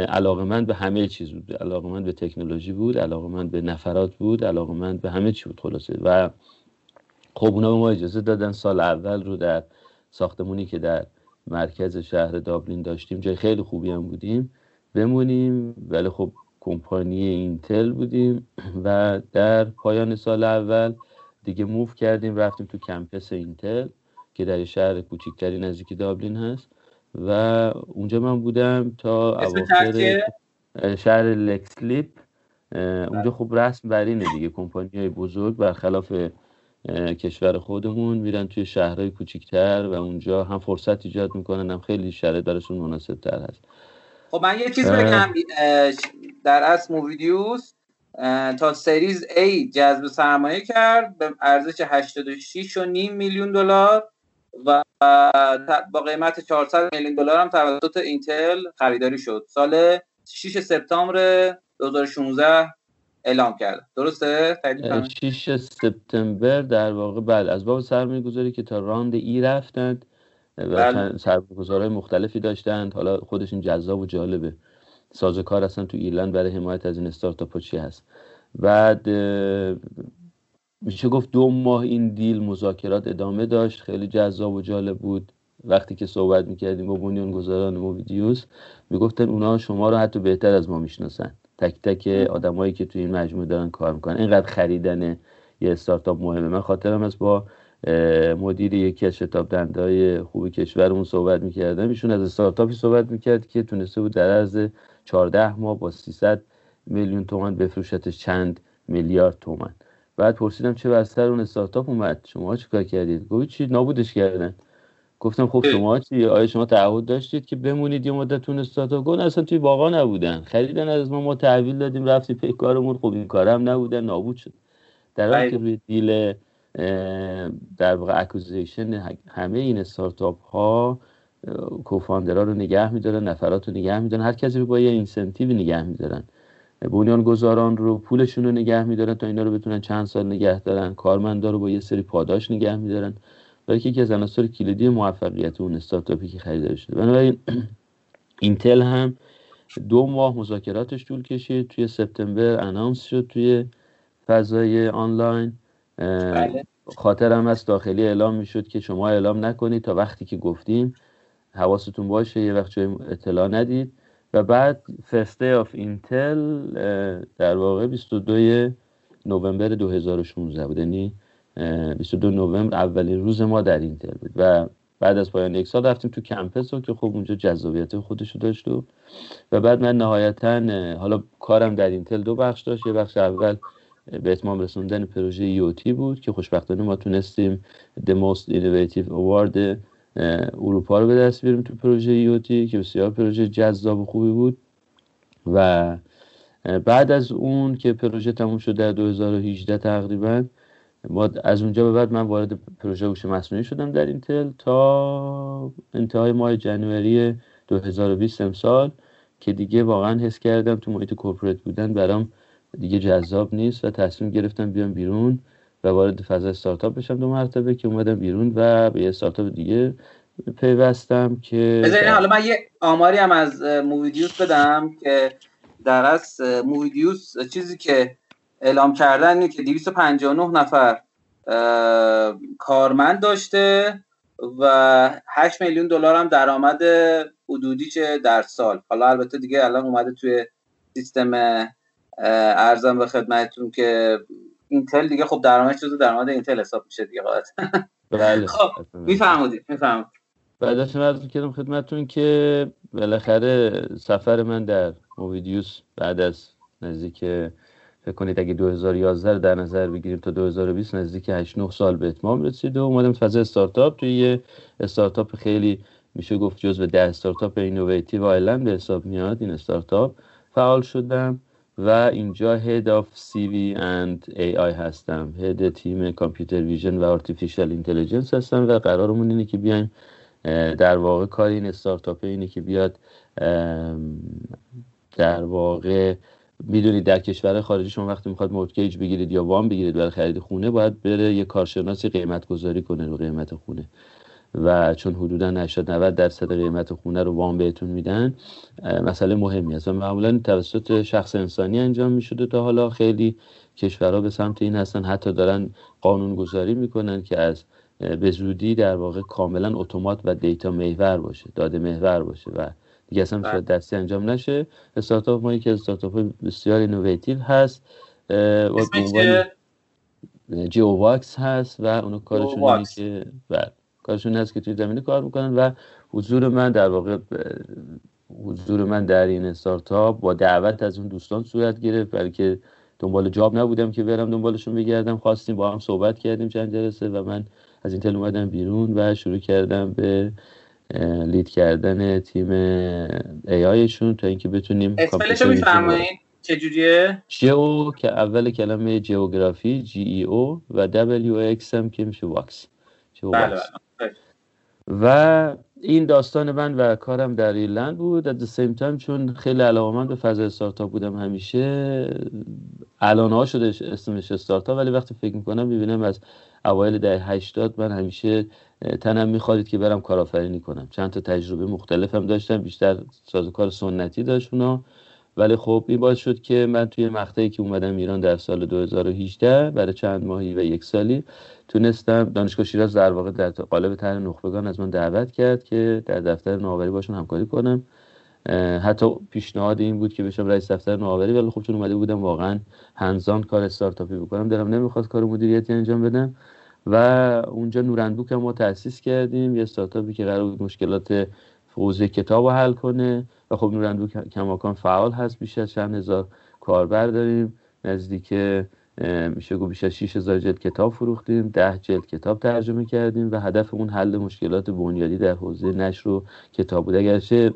علاقمند به همه چیز بود. علاقمند به تکنولوژی بود علاقمند به نفرات بود علاقمند به همه چی بود خلاصه. و خب اونا به ما اجازه دادن سال اول رو در ساختمونی که در مرکز شهر دابلین داشتیم جای خیلی خوبی هم بودیم بمونیم. ولی خب کمپانی Intel بودیم. و در پایان سال اول دیگه move کردیم رفتیم تو campus Intel که در شهر کوچیکتری نزدیک دابلین هست و اونجا من بودم تا اواخر شهر Leixlip اونجا خب رسم بر اینه دیگه کمپانی های بزرگ برخلاف کشور خودمون میرن توی شهرهای کوچیکتر و اونجا هم فرصت ایجاد می‌کنن هم خیلی شرایط براشون مناسب تر هست. خب من یه چیز بگم در اصل موویدیوس تا سریز A جذب سرمایه کرد به ارزش 86 و نیم میلیون دلار و با قیمت 400 میلیون دلار هم توسط اینتل خریداری شد. سال 6 سپتامبر 2016 اعلام کرد. درسته؟ 6 سپتامبر در واقع بعد از باب سرمایه گذاری که تا راند ای رفتند و بله. سرمایه‌گذارهای مختلفی داشتند. حالا خودشون جذاب و جالبه. سازوکار اصلا تو ایرلند برای حمایت از این استارتاپ چی هست. بعد میشه گفت دو ماه این دیل مذاکرات ادامه داشت. خیلی جذاب و جالب بود. وقتی که صحبت می‌کردیم با بنیان گذاران موویدیوس می‌گفتن اونا شما رو حتی بهتر از ما می‌شناسن. تک تک آدمایی که توی این مجموعه دارن کار می‌کنن. اینقدر خریدن یه استارتاپ مهمه. من خاطرم از با مدیر یکی از شتاب دندهای خوب کشورمون صحبت می‌کردم. ایشون از استارتاپی صحبت می‌کرد که تونسته بود در عرض 14 ماه با 300 میلیون تومان بفروشتش چند میلیارد تومن بعد پرسیدم چه بر اون استارتاپ اومد؟ شما کار کردید؟ گفت چی؟ نابودش کردن. گفتم خب شما چی؟ آیا شما تعهد داشتید که بمونید یه مدت اون استارتاپ؟ گفت اصلا توی باغ نبودن. خریدن از ما ما تحویل دادیم رفتیم پی کارمون. خب این کارم نبودن نابود شد. در حالی که روی deal در واقع acquisition همه این استارتاپ ها co-founder ا رو نگه میدارن نفرات رو نگه میدارن. هر کسی رو با یه incentive نگه میدارن. بنیان گذاران رو پولشون رو نگه میدارن تا اینا رو بتونن چند سال نگه دارن. کارمندا رو با یه سری پاداش نگه میدارن. بلکه یکی از عناصر کلیدی موفقیت اون استارتاپی که خریده شده. بنابراین Intel هم دو ماه مذاکراتش طول کشید. توی سپتامبر announce شد توی فضای آنلاین. بله. خاطرم از داخلی اعلام می‌شد که شما اعلام نکنید تا وقتی که گفتیم حواستون باشه یه وقت جایی اطلاع ندید. و بعد first of Intel در واقع 22 نوامبر 2016 بود. یعنی 22 نوامبر اولین روز ما در اینتل بود. و بعد از پایان یک سال رفتیم تو کمپس رو که خب اونجا جذابیت خودشو داشت و و بعد من نهایتا حالا کارم در اینتل دو بخش داشت. یه بخش اول به اتمام رسوندن پروژه یوتی بود که خوشبختانه ما تونستیم The Most Innovative Award اروپا رو به دست بیاریم تو پروژه یوتی که بسیار پروژه جذاب و خوبی بود. و بعد از اون که پروژه تموم شد در 2018 تقریبا ما از اونجا به بعد من وارد پروژه هوش مصنوعی شدم در اینتل تا انتهای ماه جنوری 2020 امسال که دیگه واقعا حس کردم تو محیط کورپوریت بودن برام دیگه جذاب نیست و تصمیم گرفتم بیام بیرون. و وارد فضای استارتاپ بشم دو مرتبه که اومدم بیرون و به یه استارتاپ دیگه پیوستم که بذارین حالا من یه آماری هم از Movidius بدم که در از Movidius چیزی که اعلام کردن اینه که 259 نفر کارمند داشته و 8 میلیون دلار هم درآمد حدودی چه در سال. حالا البته دیگه الان اومده توی سیستم عرضم به خدمتتون که Intel دیگه خب درآمدش جزو درآمد Intel حساب میشه دیگه غلط بله. خب میفرمودید می‌فهمید بعدش عرض کردم خدمتتون که بالاخره سفر من در Movidius بعد از نزدیک فکر کنید اگه 2011 در نظر بگیریم تا 2020 نزدیک 8 9 سال به اتمام رسید و اومدم فضای استارتاپ. توی یه استارتاپ خیلی میشه گفت جزو ده استارتاپ innovative ایرلند به حساب میاد. این استارتاپ فعال شدم. و اینجا head of CV and AI هستم. head تیم computer vision و artificial intelligence هستم و قرارمون اینه که بیایم در واقع کار این استارتاپ اینه که بیاد در واقع می‌دونید در کشور خارجی شما وقتی می‌خواد مورتگیج بگیرید یا وام بگیرید برای خرید خونه باید بره یه کارشناسی قیمت گذاری کنه رو قیمت خونه. و چون حدودا 80 90 درصد قیمت خونه رو وام بهتون میدن مسئله مهمی است و معمولا توسط شخص انسانی انجام می‌شده تا حالا خیلی کشورها به سمت این هستن. حتی دارن قانون گذاری می‌کنن که از به زودی در واقع کاملا اتومات و دیتا محور باشه داده محور باشه و دیگه اصلا بله. شاید دستی انجام نشه. استارتاپ ما یکی از استارتاپ بسیار innovative هست. و GeoWox هست و اونو کارشون اینه که بله. کارشون هست که توی زمینه کار می‌کنن و حضور من در واقع حضور من در این استارتاپ با دعوت از اون دوستان صورت گرفت. بلکه دنبال job نبودم که برم دنبالشون بگردم. خواستیم با هم صحبت کردیم چند جلسه و من از Intel اومدم بیرون و شروع کردم به lead کردن تیم AI شون تا اینکه بتونیم spell شو میفرمایید چجوریه؟ جیو که اول کلمه geography G E O و W X هم که میشه Wox. بله بله. و این داستان من و کارم در ایرلند بود. At the same time چون خیلی علاقمند به فضای استارتاپ بودم همیشه الان ها شده اسمش استارتاپ ولی وقتی فکر می‌کنم می‌بینم از اوایل دهه 80 من همیشه تنم میخوادید که برم کارآفرینی کنم. چند تا تجربه مختلفم داشتم. بیشتر سازوکار سنتی داشت اونا. ولی خب این باعث شد که من توی مقطعی که اومدم ایران در سال 2018 برای چند ماهی و یک سالی تونستم دانشگاه شیراز در واقع در قالب طرح نخبگان از من دعوت کرد که در دفتر نوآوری باشون همکاری کنم. حتی پیشنهاد این بود که بشم رئیس دفتر نوآوری ولی خب چون اومده بودم واقعا هنزان کار استارتاپی بکنم دلم نمی‌خواد کار مدیریتی انجام بدم. و اونجا نورندبوک هم ما تاسیس کردیم یه استارتاپی که قرار بود مشکلات حوزه کتاب رو حل کنه. خب نورندبوک کماکان فعال هست بیش از چند هزار کاربر داریم. نزدیک میشه گفت بیش از 6000 جلد کتاب فروختیم 10 جلد کتاب ترجمه کردیم و هدفمون حل مشکلات بنیادی در حوزه نشر و کتاب بود. اگرچه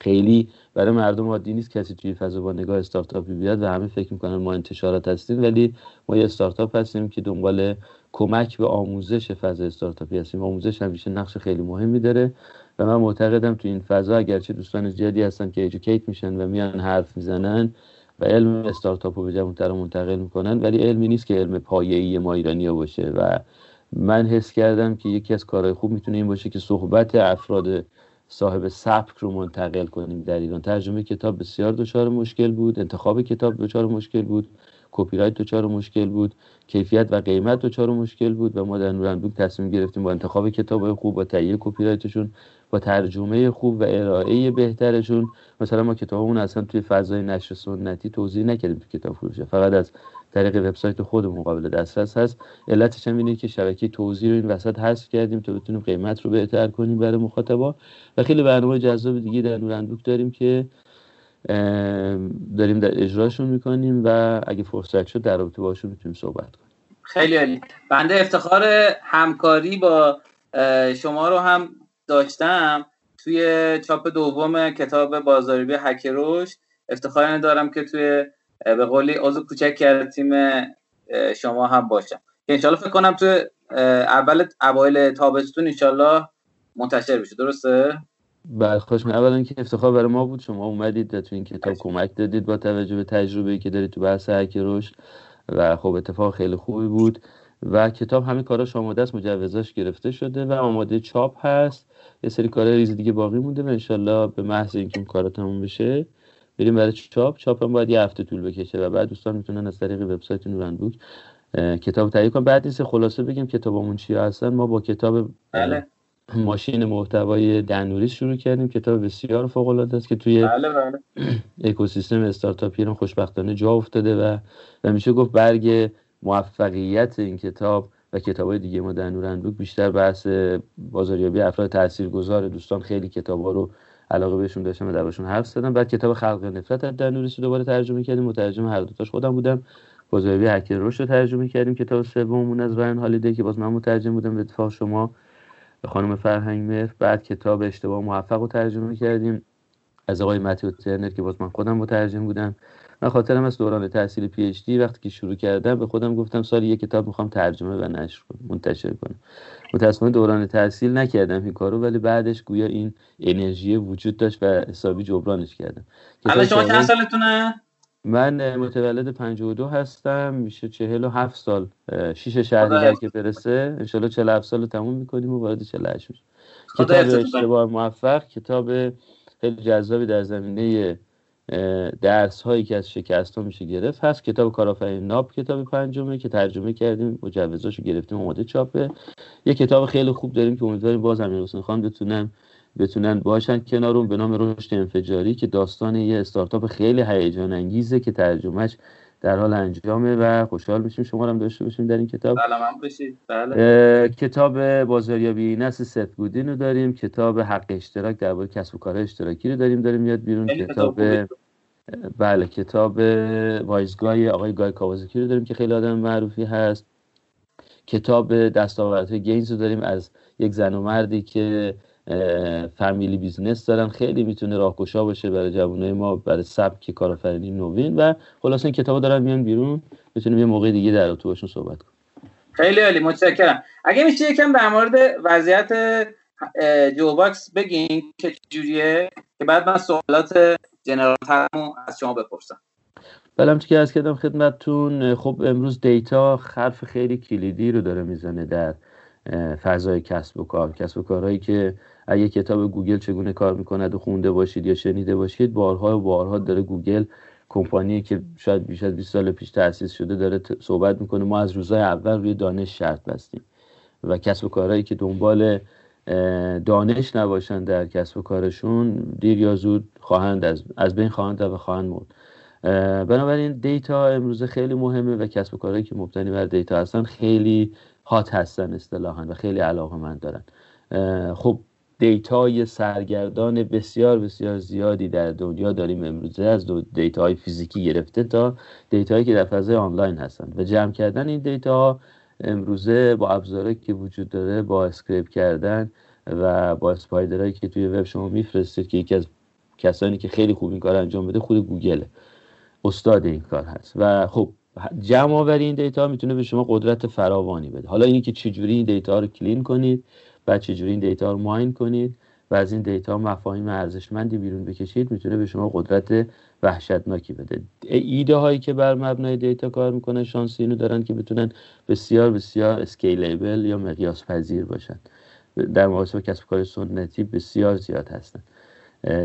خیلی برای مردم عادی نیست کسی توی فضا با نگاه استارتاپی بیاد و همه فکر می‌کنن ما انتشارات هستیم ولی ما یه استارتاپ هستیم که دنبال کمک به آموزش فضا استارتاپی هستیم. آموزش همیشه نقش خیلی مهمی داره. و من معتقدم تو این فضا اگرچه دوستان زیادی هستن که ایژوکیت میشن و میان حرف می‌زنن و علم استارتاپ رو به جوانتر منتقل می‌کنن ولی علمی نیست که علم پایه‌ای ما ایرانی باشه. و من حس کردم که یکی از کارهای خوب می‌تونه این باشه که صحبت افراد صاحب سبک رو منتقل کنیم در ایران. ترجمه کتاب بسیار دچار مشکل بود انتخاب کتاب دچار مشکل بود کپی رایت دچار مشکل بود کیفیت و قیمت دچار مشکل بود و ما در نورنبوک تصمیم گرفتیم با انتخاب کتاب خوب و تهیه کپی رایتشون با ترجمه خوب و ارائه بهترشون. مثلا ما کتابمون اصلا توی فضای نشر سنتی توضیح نکردیم تو کتاب فروشه فقط از طریق وبسایت خودمون قابل دسترس هست. علتش هم اینه که شبکه توضیح رو این وسط حذف کردیم تا بتونیم قیمت رو بهتر کنیم برای مخاطبا. و خیلی برنامه جذاب دیگه در نورندوک داریم که داریم در اجراشون می‌کنیم و اگه فرصت شد در رابطه باشون می‌تونیم صحبت کنیم. خیلی عالی. بنده افتخار همکاری با شما رو هم داشتم توی چاپ دوم کتاب بازاریابی هکروش افتخار دارم که توی به قولی عضو کوچک کرده تیم شما هم باشم. که انشالله فکر کنم توی اول اوایل تابستون انشالله منتشر بشه. درسته؟ بله خوش اولا که افتخار برای ما بود. شما اومدید تو این کتاب کمک دادید با توجه به تجربه که دارید تو بحث هک و خب اتفاق خیلی خوبی بود. و کتاب همه کاراش آماده است مجوزاش گرفته شده و آماده چاپ هست. یه سری کار ریز دیگه باقی مونده و انشالله به محض اینکه اون کارا تموم بشه بریم برای چاپ. چاپ هم باید یه هفته طول بکشه و بعد دوستان می‌تونن از طریق وبسایت نورنبوک کتاب تهیه کنن. بعد نیست خلاصه بگیم کتابمون چی هستن. ما با کتاب بله. ماشین محتوای دنوریس شروع کردیم. کتاب بسیار فوق العاده است که توی بله بله. اکوسیستم استارتاپ ایران خوشبختانه جا افتاده و و میشه گفت برگ موفقیت این کتاب و کتاب های دیگه ما در نورنبوک بیشتر بحث بازاریابی افراد تاثیرگذار دوستان خیلی کتاب ها رو علاقه بهشون داشتم و دربارشون حرف زدم. بعد کتاب خلق نفرت در نوریس رو دوباره ترجمه کردیم. مترجم هر دوتاش خودم بودم. بازاریابی هکر روش رو ترجمه کردیم. کتاب سوممون از راین هالیدی که باز من مترجم بودم به اتفاق شما خانم فرهنگ مهر. بعد کتاب اشتباه موفق رو ترجمه کردیم. از آقای متیو ترنر که باز من خودم مترجم بودم. من خاطرم از دوران تحصیل پی اچ دی وقتی که شروع کردم به خودم گفتم سال یک کتاب می‌خوام ترجمه و نشر کنم منتشر کنم. متاسفانه دوران تحصیل نکردم این کارو ولی بعدش گویا این انرژی وجود داشت و حسابی جبرانش کردم. الان شما چند سالتونه؟ من متولد 52 هستم میشه 47 سال شیش شهریور که برسه. انشالله 47 سال تموم می‌کنیم و وارد 48 میشه کتاب اشتباه موفق کتاب خیلی جذابی در زمینه درس هایی که از شکست ها میشه گرفت هست. کتاب کارآفرین ناب کتاب پنجمه که ترجمه کردیم. مجوزاشو گرفتیم اومده چاپه یه کتاب خیلی خوب داریم که امیدواریم باز امیر حسین خان بتونن بتونن باشن کنارون به نام رشد انفجاری که داستان یه استارتاپ خیلی هیجان انگیزه که ترجمهش در حال انجامه و خوشحال میشیم شما هم داشته باشیم در این کتاب. بله. بله. کتاب بازاریابی نسل ست رو داریم. کتاب حق اشتراک درباره کسب و کار اشتراکی رو داریم. داریم میاد بیرون. کتاب بله کتاب وایزگای آقای گای کاوازکی رو داریم که خیلی آدم معروفی هست. کتاب دستاوردهای Guinness رو داریم. از یک زن و مردی که family business دارن خیلی می‌تونه راهگشا باشه برای جوانای ما برای سبک کارآفرینی نوین و خلاصه این کتابا دارن میان بیرون. می‌تونیم یه موقع دیگه در تو باشون صحبت کنیم. خیلی عالی متشکرم. اگه میشه یکم در مورد وضعیت Geowox بگین که جوریه که بعد من سوالات general از شما بپرسم. بله که عرض کردم خدمتتون. خب امروز data حرف خیلی کلیدی رو داره می‌زنه در فضای کسب و کار. کسب و کارهایی که اگه کتاب گوگل چگونه کار می‌کند و خونده باشید یا شنیده باشید بارها و بارها داره گوگل کمپانی که شاید بیش از 20 سال پیش تأسیس شده داره صحبت می‌کنه. ما از روزهای اول روی دانش شرط بستیم و کسب و کارهایی که دنبال دانش نباشن در کسب و کارشون دیر یا زود خواهند از, از بین خواهند رفت و خواهند مرد. بنابراین data امروز خیلی مهمه و کسب و کارهایی که مبتنی بر data هستن خیلی hot هستن اصطلاحا و خیلی علاقه‌مند دارن خب data ی سرگردان بسیار بسیار زیادی در دنیا داریم امروزه از data های فیزیکی گرفته تا data یی که در فضای آنلاین هستن و جمع کردن این data امروزه با ابزارهایی که وجود داره با scrape کردن و با spider هایی که توی وب شما میفرستید که یکی از کسانی که خیلی خوب این کار انجام بده خود گوگله استاد این کار هست. و خب جمع آوری این data می‌تونه به شما قدرت فراوانی بده. حالا اینی که چجوری این data رو clean کنید و چجوری این data رو mine کنید و از این data مفاهیم ارزشمندی بیرون بکشید می‌تونه به شما قدرت وحشتناکی بده. ایده هایی که بر مبنای data کار می‌کنن شانس اینو دارن که بتونن بسیار بسیار scalable یا مقیاس پذیر باشن. در مقایسه با کسب کار سنتی بسیار زیاد هستن.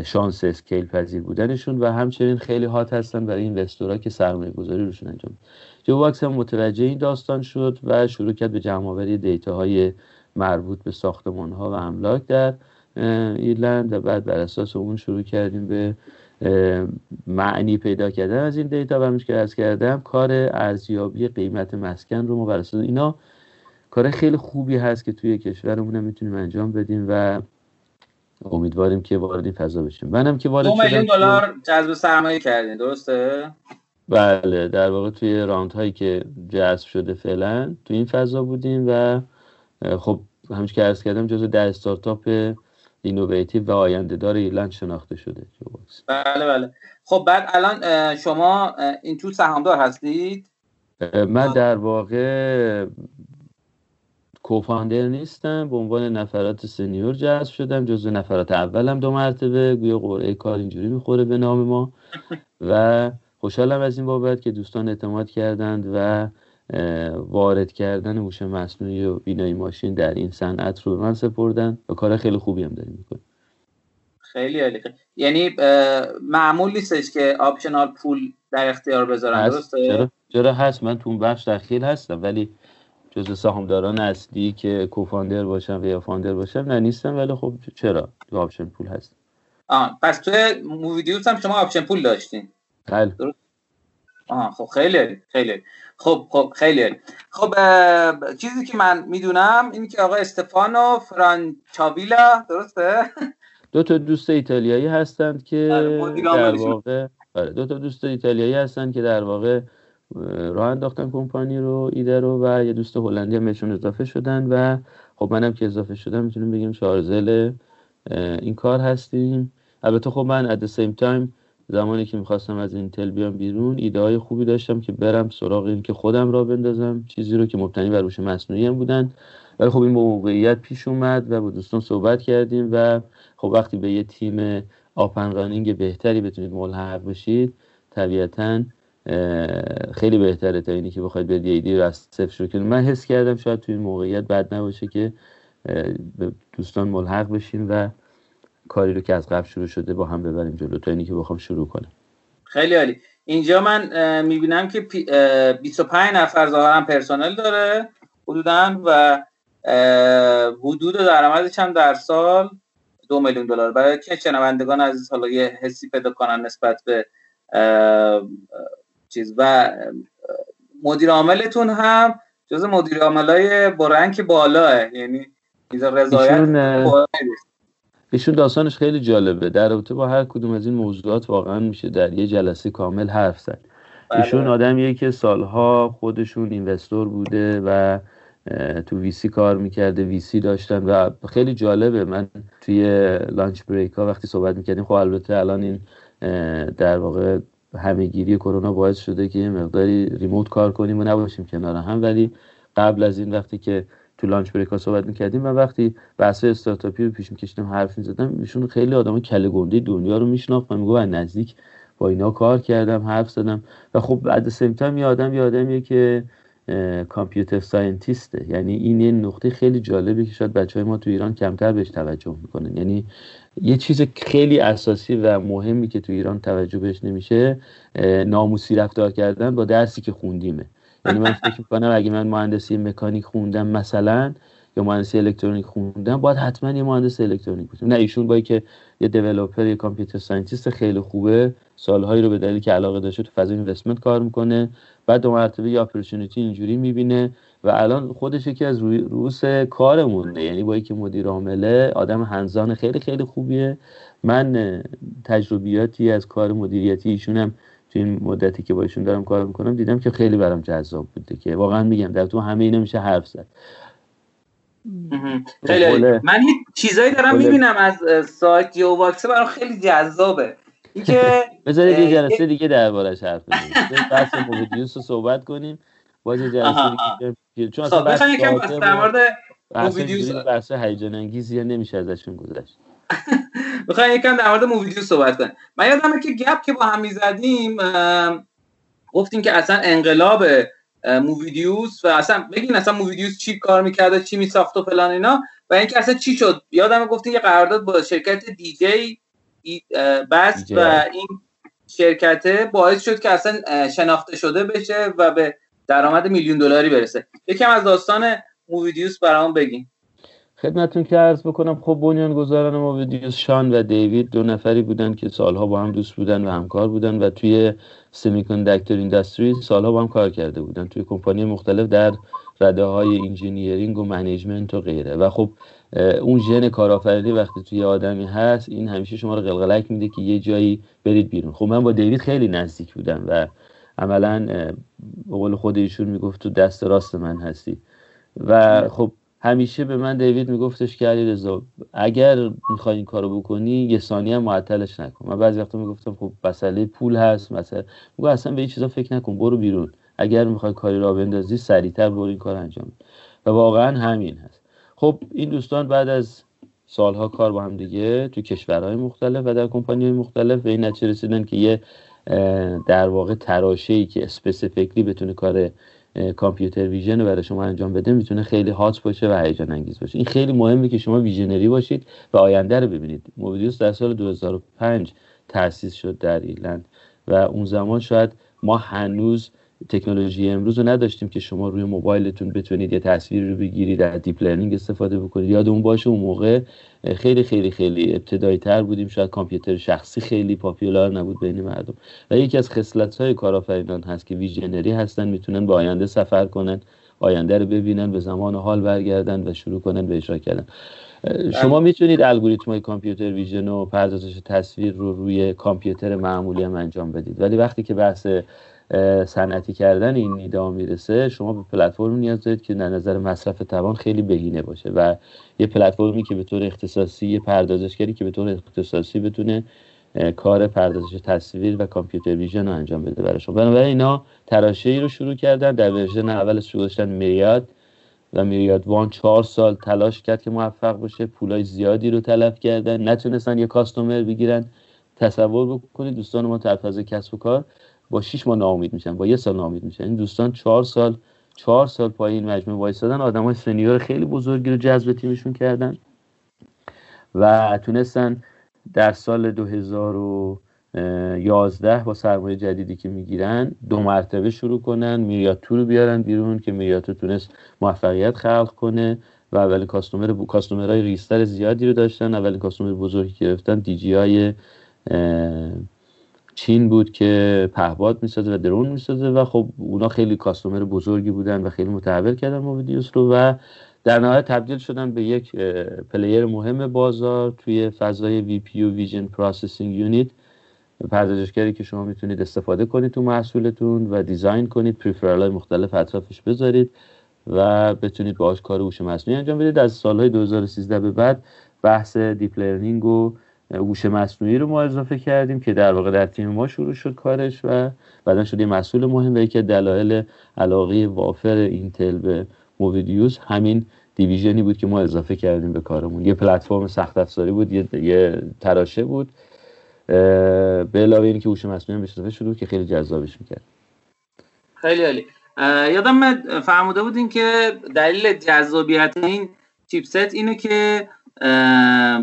شانس scale پذیر بودنشون و همچنین خیلی hot هستن برای investor ها که سرمایه گذاری روشون انجام Geowox هم متوجه این داستان شد و شروع کرد به جمع آوری data مربوط به ساختمان ها و املاک در ایرلند و بعد بر اساس اون شروع کردیم به معنی پیدا کردن از این data و همش که عرض کردم کار ارزیابی قیمت مسکن رو ما بر اساس اینا کار خیلی خوبی هست که توی کشورمون می‌تونیم انجام بدیم و امیدواریم که وارد این فضا بشیم. منم که وارد شدم میلیون دلار جذب سرمایه کردین درسته؟ بله در واقع توی round هایی که جذب شده فعلا تو این فضا بودیم و خب همچنین که عرض کردم جزو ده استارتاپ innovative و آینده دار ایرلند شناخته شده. بله بله. خب بعد الان شما این تو سهامدار هستید؟ من در واقع کوفاندر نیستم. به عنوان نفرات سنیور جذب شدم. جزو نفرات اولم دو مرتبه. گویا قرعه کار اینجوری می‌خوره به نام ما. و خوشحالم از این بابت که دوستان اعتماد کردند و وارد کردن هوش مصنوعی و بینایی ماشین در این صنعت رو به من سپردن و کار خیلی خوبی هم داریم می‌کنیم. خیلی عالی. یعنی معمول نیستش که option pool در اختیار بذارن درسته؟ چرا؟ چرا هست؟ من تو اون بخش دخیل هستم ولی جزء سهامداران اصلی که co-founder باشم و یا founder باشم نه نیستم ولی خب چرا؟ تو option pool هست. آه پس توی Movidius هم شما option pool داشتین. بله. آه خب خیلی خیلی خب خب خیلی خب چیزی که من می‌دونم این که آقا استفانو فرانچاویلا درسته؟ دو تا دوست ایتالیایی هستند که آره، در واقع آره دو تا دوست ایتالیایی هستند که در واقع راه انداختن کمپانی رو ایده رو و یه دوست هلندی هم بهشون اضافه شدن و خب منم که اضافه شدم می‌تونیم بگیم شارزل این کار هستیم. البته خب من at the same time زمانی که می‌خواستم از اینتل بیام بیرون ایده های خوبی داشتم که برم سراغ این که خودم را بندازم چیزی رو که مبتنی بر روش مصنوعی هم بودن. ولی خب این با موقعیت پیش اومد و با دوستان صحبت کردیم و خب وقتی به یه تیم آپن رانینگ بهتری بتونید ملحق بشید طبیعتا خیلی بهتره تا اینی که بخواید به ایدی رو از صفر شروع کنید. من حس کردم شاید توی این موقعیت بد نباشه که به دوستان ملحق بشیم و کاری رو که از قبل شروع شده با هم ببریم جلو تا اینی که بخوام شروع کنم. خیلی عالی. اینجا من می‌بینم که 25 نفر ظاهرا پرسنل داره حدودا و حدود درآمدش هم در سال دو میلیون دلار. برای که شنوندگان عزیز حالا یه حسی پیدا کنن نسبت به چیز و مدیر عاملتون هم جز مدیر عاملای با رنگ بالاه. یعنی رضایت ایشون داستانش خیلی جالبه. در رابطه با هر کدوم از این موضوعات واقعا میشه در یه جلسه کامل حرف زد. بله. ایشون آدمیه که سالها خودشون اینوستور بوده و تو ویسی کار می‌کرده ویسی داشتن و خیلی جالبه. من توی لانچ بریک ها وقتی صحبت می‌کردیم خب البته الان این در واقع همهگیری کرونا باعث شده که یه مقداری ریموت کار کنیم و نباشیم کنار هم. ولی قبل از این وقتی که تو لانچ بریک ها صحبت می‌کردیم و وقتی بحث استارتاپی رو پیش میکشیدم حرف می‌زدم ایشون خیلی آدم کله گنده دنیا رو میشناخت. و میگو نزدیک با اینا کار کردم حرف زدم. و خب بعد سمتم یه آدم یه که کامپیوتر ساینتیسته یعنی این یه نقطه خیلی جالبی که شاید بچه های ما تو ایران کمتر بهش توجه می‌کنن. یعنی یه چیز خیلی اساسی و مهمی که تو ایران توجه بهش نمیشه ناموسی رفتار کردن با درسی که خوندیمه. یعنی من فکر می‌کنم اگه من مهندسی مکانیک خوندم مثلا یا مهندسی الکترونیک خوندم باید حتما یه مهندس الکترونیک باشم. نه ایشون با که یه developer یه computer scientist خیلی خوبه سالهایی رو به دلیل که علاقه داشته تو فضای investment کار می‌کنه بعد دو مرتبه یه opportunity اینجوری می‌بینه و الان خودش یکی از روس کارمونه. یعنی با که مدیر عامله آدم hands-on خیلی خیلی خوبیه. من تجربیاتی از کار مدیریتی ایشونم تو این مدتی که با ایشون دارم کار می‌کنم دیدم که خیلی برام جذاب بوده که واقعا میگم در تو همه اینا میشه حرف زد. خیلی من چیزایی دارم می‌بینم از سایت Geowox برام خیلی جذابه. اینکه بذارید یه جلسه دیگه دربارش حرف بزنیم. بحث Movidius رو صحبت کنیم. باز یه جلسه دیگه چون اصلا خب یکم بس در مورد Movidius بحث هیجان انگیزی نمیشه ازشون گذشت. می‌خوام یکم در مورد Movidius صحبت کنیم من یادمه که گپ که با هم می‌زدیم گفتیم که اصلا انقلاب Movidius و اصلا بگین اصلا Movidius چی کار می‌کرده چی میساخت و فلان اینا و اینکه اصلا چی شد. یادم گفتیم یه قرارداد با شرکت DJI بست و این شرکته باعث شد که اصلا شناخته شده بشه و به درآمد میلیون دلاری برسه. یکم از داستان Movidius برام بگین. خدمتتون که عرض بکنم خب بنیانگذاران Movidius شان و دیوید دو نفری بودن که سالها با هم دوست بودن و همکار بودن و توی semiconductor industry سالها با هم کار کرده بودن. توی کمپانی مختلف در رده های engineering و management و غیره. و خب اون ژن کارآفرینی وقتی توی آدمی هست این همیشه شما رو قلقلک میده که یه جایی برید بیرون. خب من با دیوید خیلی نزدیک بودم و عملا به قول خود ایشون می‌گفت تو دست راست من هستی. و خب همیشه به من دیوید میگفتش که علی رضا اگر می‌خوای این کارو بکنی یه ثانیه هم معطلش نکن. من بعضی وقتا می‌گفتم خب مسئله پول هست مثلا میگه اصلا به این چیزا فکر نکن برو بیرون. اگر می‌خوای کاری راه بندازی سریعتر برو این کار انجام و واقعا همین هست. خب این دوستان بعد از سالها کار با هم دیگه تو کشورهای مختلف و در کمپانی مختلف به این نتیجه رسیدن که یه در واقع تراشه ای که specifically بتونه کار computer vision برای شما انجام بده می‌تونه خیلی hot باشه و هیجان انگیز باشه. این خیلی مهمه که شما visionary باشید و آینده رو ببینید. Movidius در سال 2005 تأسیس شد در ایرلند و اون زمان شاید ما هنوز تکنولوژی امروز رو نداشتیم که شما روی موبایلتون بتونید یه تصویر رو بگیرید در deep learning استفاده بکنید. یادمون باشه اون موقع خیلی خیلی خیلی ابتدایی تر بودیم. شاید کامپیوتر شخصی خیلی popular نبود بین مردم. و یکی از خصلت های کارآفرینان هست که visionary هستن می‌تونن با آینده سفر کنن آینده رو ببینن به زمان حال برگردن و شروع کنن به اجرا کردن. شما می‌تونید الگوریتم های computer vision و پردازش تصویر رو روی کامپیوتر معمولی هم انجام بدید. ولی وقتی که بحث صنعتی کردن این ایده می‌رسه شما به پلتفرم نیاز دارید که در نظر مصرف توان خیلی بهینه باشه و یه پلتفرمی که به طور اختصاصی یه پردازشگری که به طور اختصاصی بتونه کار پردازش تصویر و computer vision رو انجام بده برای شما. بنابراین اینا تراشه ای رو شروع کردن در version اول شروع داشتن Myriad و میریاد وان چهار سال تلاش کرد که موفق باشه پولای زیادی رو تلف کردن نتونستن یه کاستومر بگیرن. تصور بکنید دوستان ما فاز کسب و کار با 6 ماه ناامید میشن با یه سال ناامید میشن. این دوستان چهار سال چهار سال پای این مجموعه وایسادن آدم های سنیور خیلی بزرگی رو جذب تیمشون کردن و تونستن در سال 2011 با سرمایه جدیدی که می‌گیرن دو مرتبه شروع کنن میریاتو رو بیارن بیرون که میریاتو تونست موفقیت خلق کنه و اولین customer customer های ریزتر زیادی رو داشتن اولین customer بزرگی گرفتن DJI چین بود که پهپاد می‌سازه و drone می‌سازه و خب اونا خیلی customer بزرگی بودن و خیلی متحول کردن Movidius رو و در نهایت تبدیل شدن به یک player مهم بازار توی فضای VPU vision processing unit پردازشگری که شما می‌تونید استفاده کنید تو محصولتون و design کنید peripheral های مختلف اطرافش بذارید و بتونید باهاش کار هوش مصنوعی انجام بدید. از سالهای 2013 به بعد بحث deep learning و هوش مصنوعی رو ما اضافه کردیم که در واقع در تیم ما شروع شد کارش و بعدا شد یه مسئول مهم و یکی دلایل علاقه وافر Intel به Movidius همین division ی بود که ما اضافه کردیم به کارمون. یه پلتفرم سخت افزاری بود یه, یه تراشه بود به علاوه اینکه هوش مصنوعی بهش اضافه شد که خیلی جذابش می‌کرد. خیلی عالی. یادم فرموده بودین که دلیل جذابیت این چیپست اینه که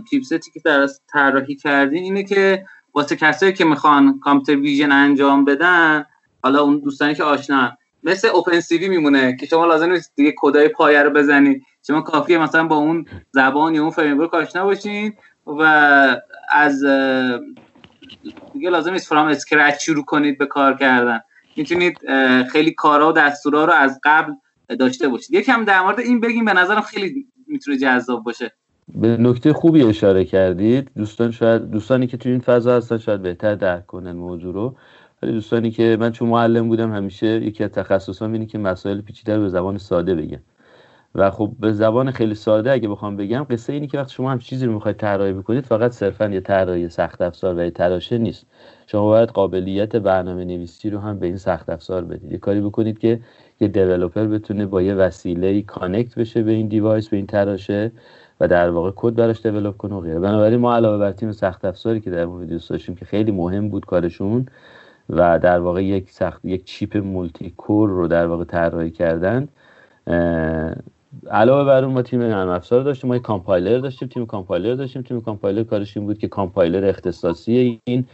چیپستی که در طراحی کردین اینه که واسه کسایی که می‌خوان کامپیوتر ویژن انجام بدن حالا اون دوستانی که آشنا مثل اوپن سی وی میمونه که شما لازم نیست دیگه کدای پایه رو بزنید شما کافیه مثلا با اون زبان یا اون فریم آشنا باشین و از دیگه لازم نیست فرام اسکرچ شروع کنید به کار کردن. می‌تونید خیلی کارا و دستورا رو از قبل داشته باشید. یکم در مورد این بگیم به نظرم خیلی می‌تونه جذاب باشه. به نکته خوبی اشاره کردید. دوستان شاید دوستانی که تو این فضا هستن شاید بهتر درک کنن موضوع رو. ولی دوستانی که من چون معلم بودم همیشه یکی از تخصصام اینه که مسائل پیچیده رو به زبان ساده بگم. و خب به زبان خیلی ساده اگه بخوام بگم قصه اینی که وقتی شما هم چیزی رو می‌خواید طراحی بکنید فقط صرفا یه طراحی سخت افزار و یه تراشه نیست. شما باید قابلیت برنامه نویسی رو هم به این سخت افزار بدید. یه کاری بکنید که یه developer بتونه با یه وسیله connect بشه به این device به این تراشه. و در واقع کد براش develop کنه و غیره. بنابراین ما علاوه بر تیم سخت افزاری که در ویدیو داشتیم که خیلی مهم بود کارشون و در واقع یک سخت یک chip multi-core رو در واقع طراحی کردن علاوه بر اون ما تیم نرم افزار داشتیم ما یک کامپایلر داشتیم تیم کامپایلر داشتیم تیم کامپایلر کارش این بود که کامپایلر اختصاصی این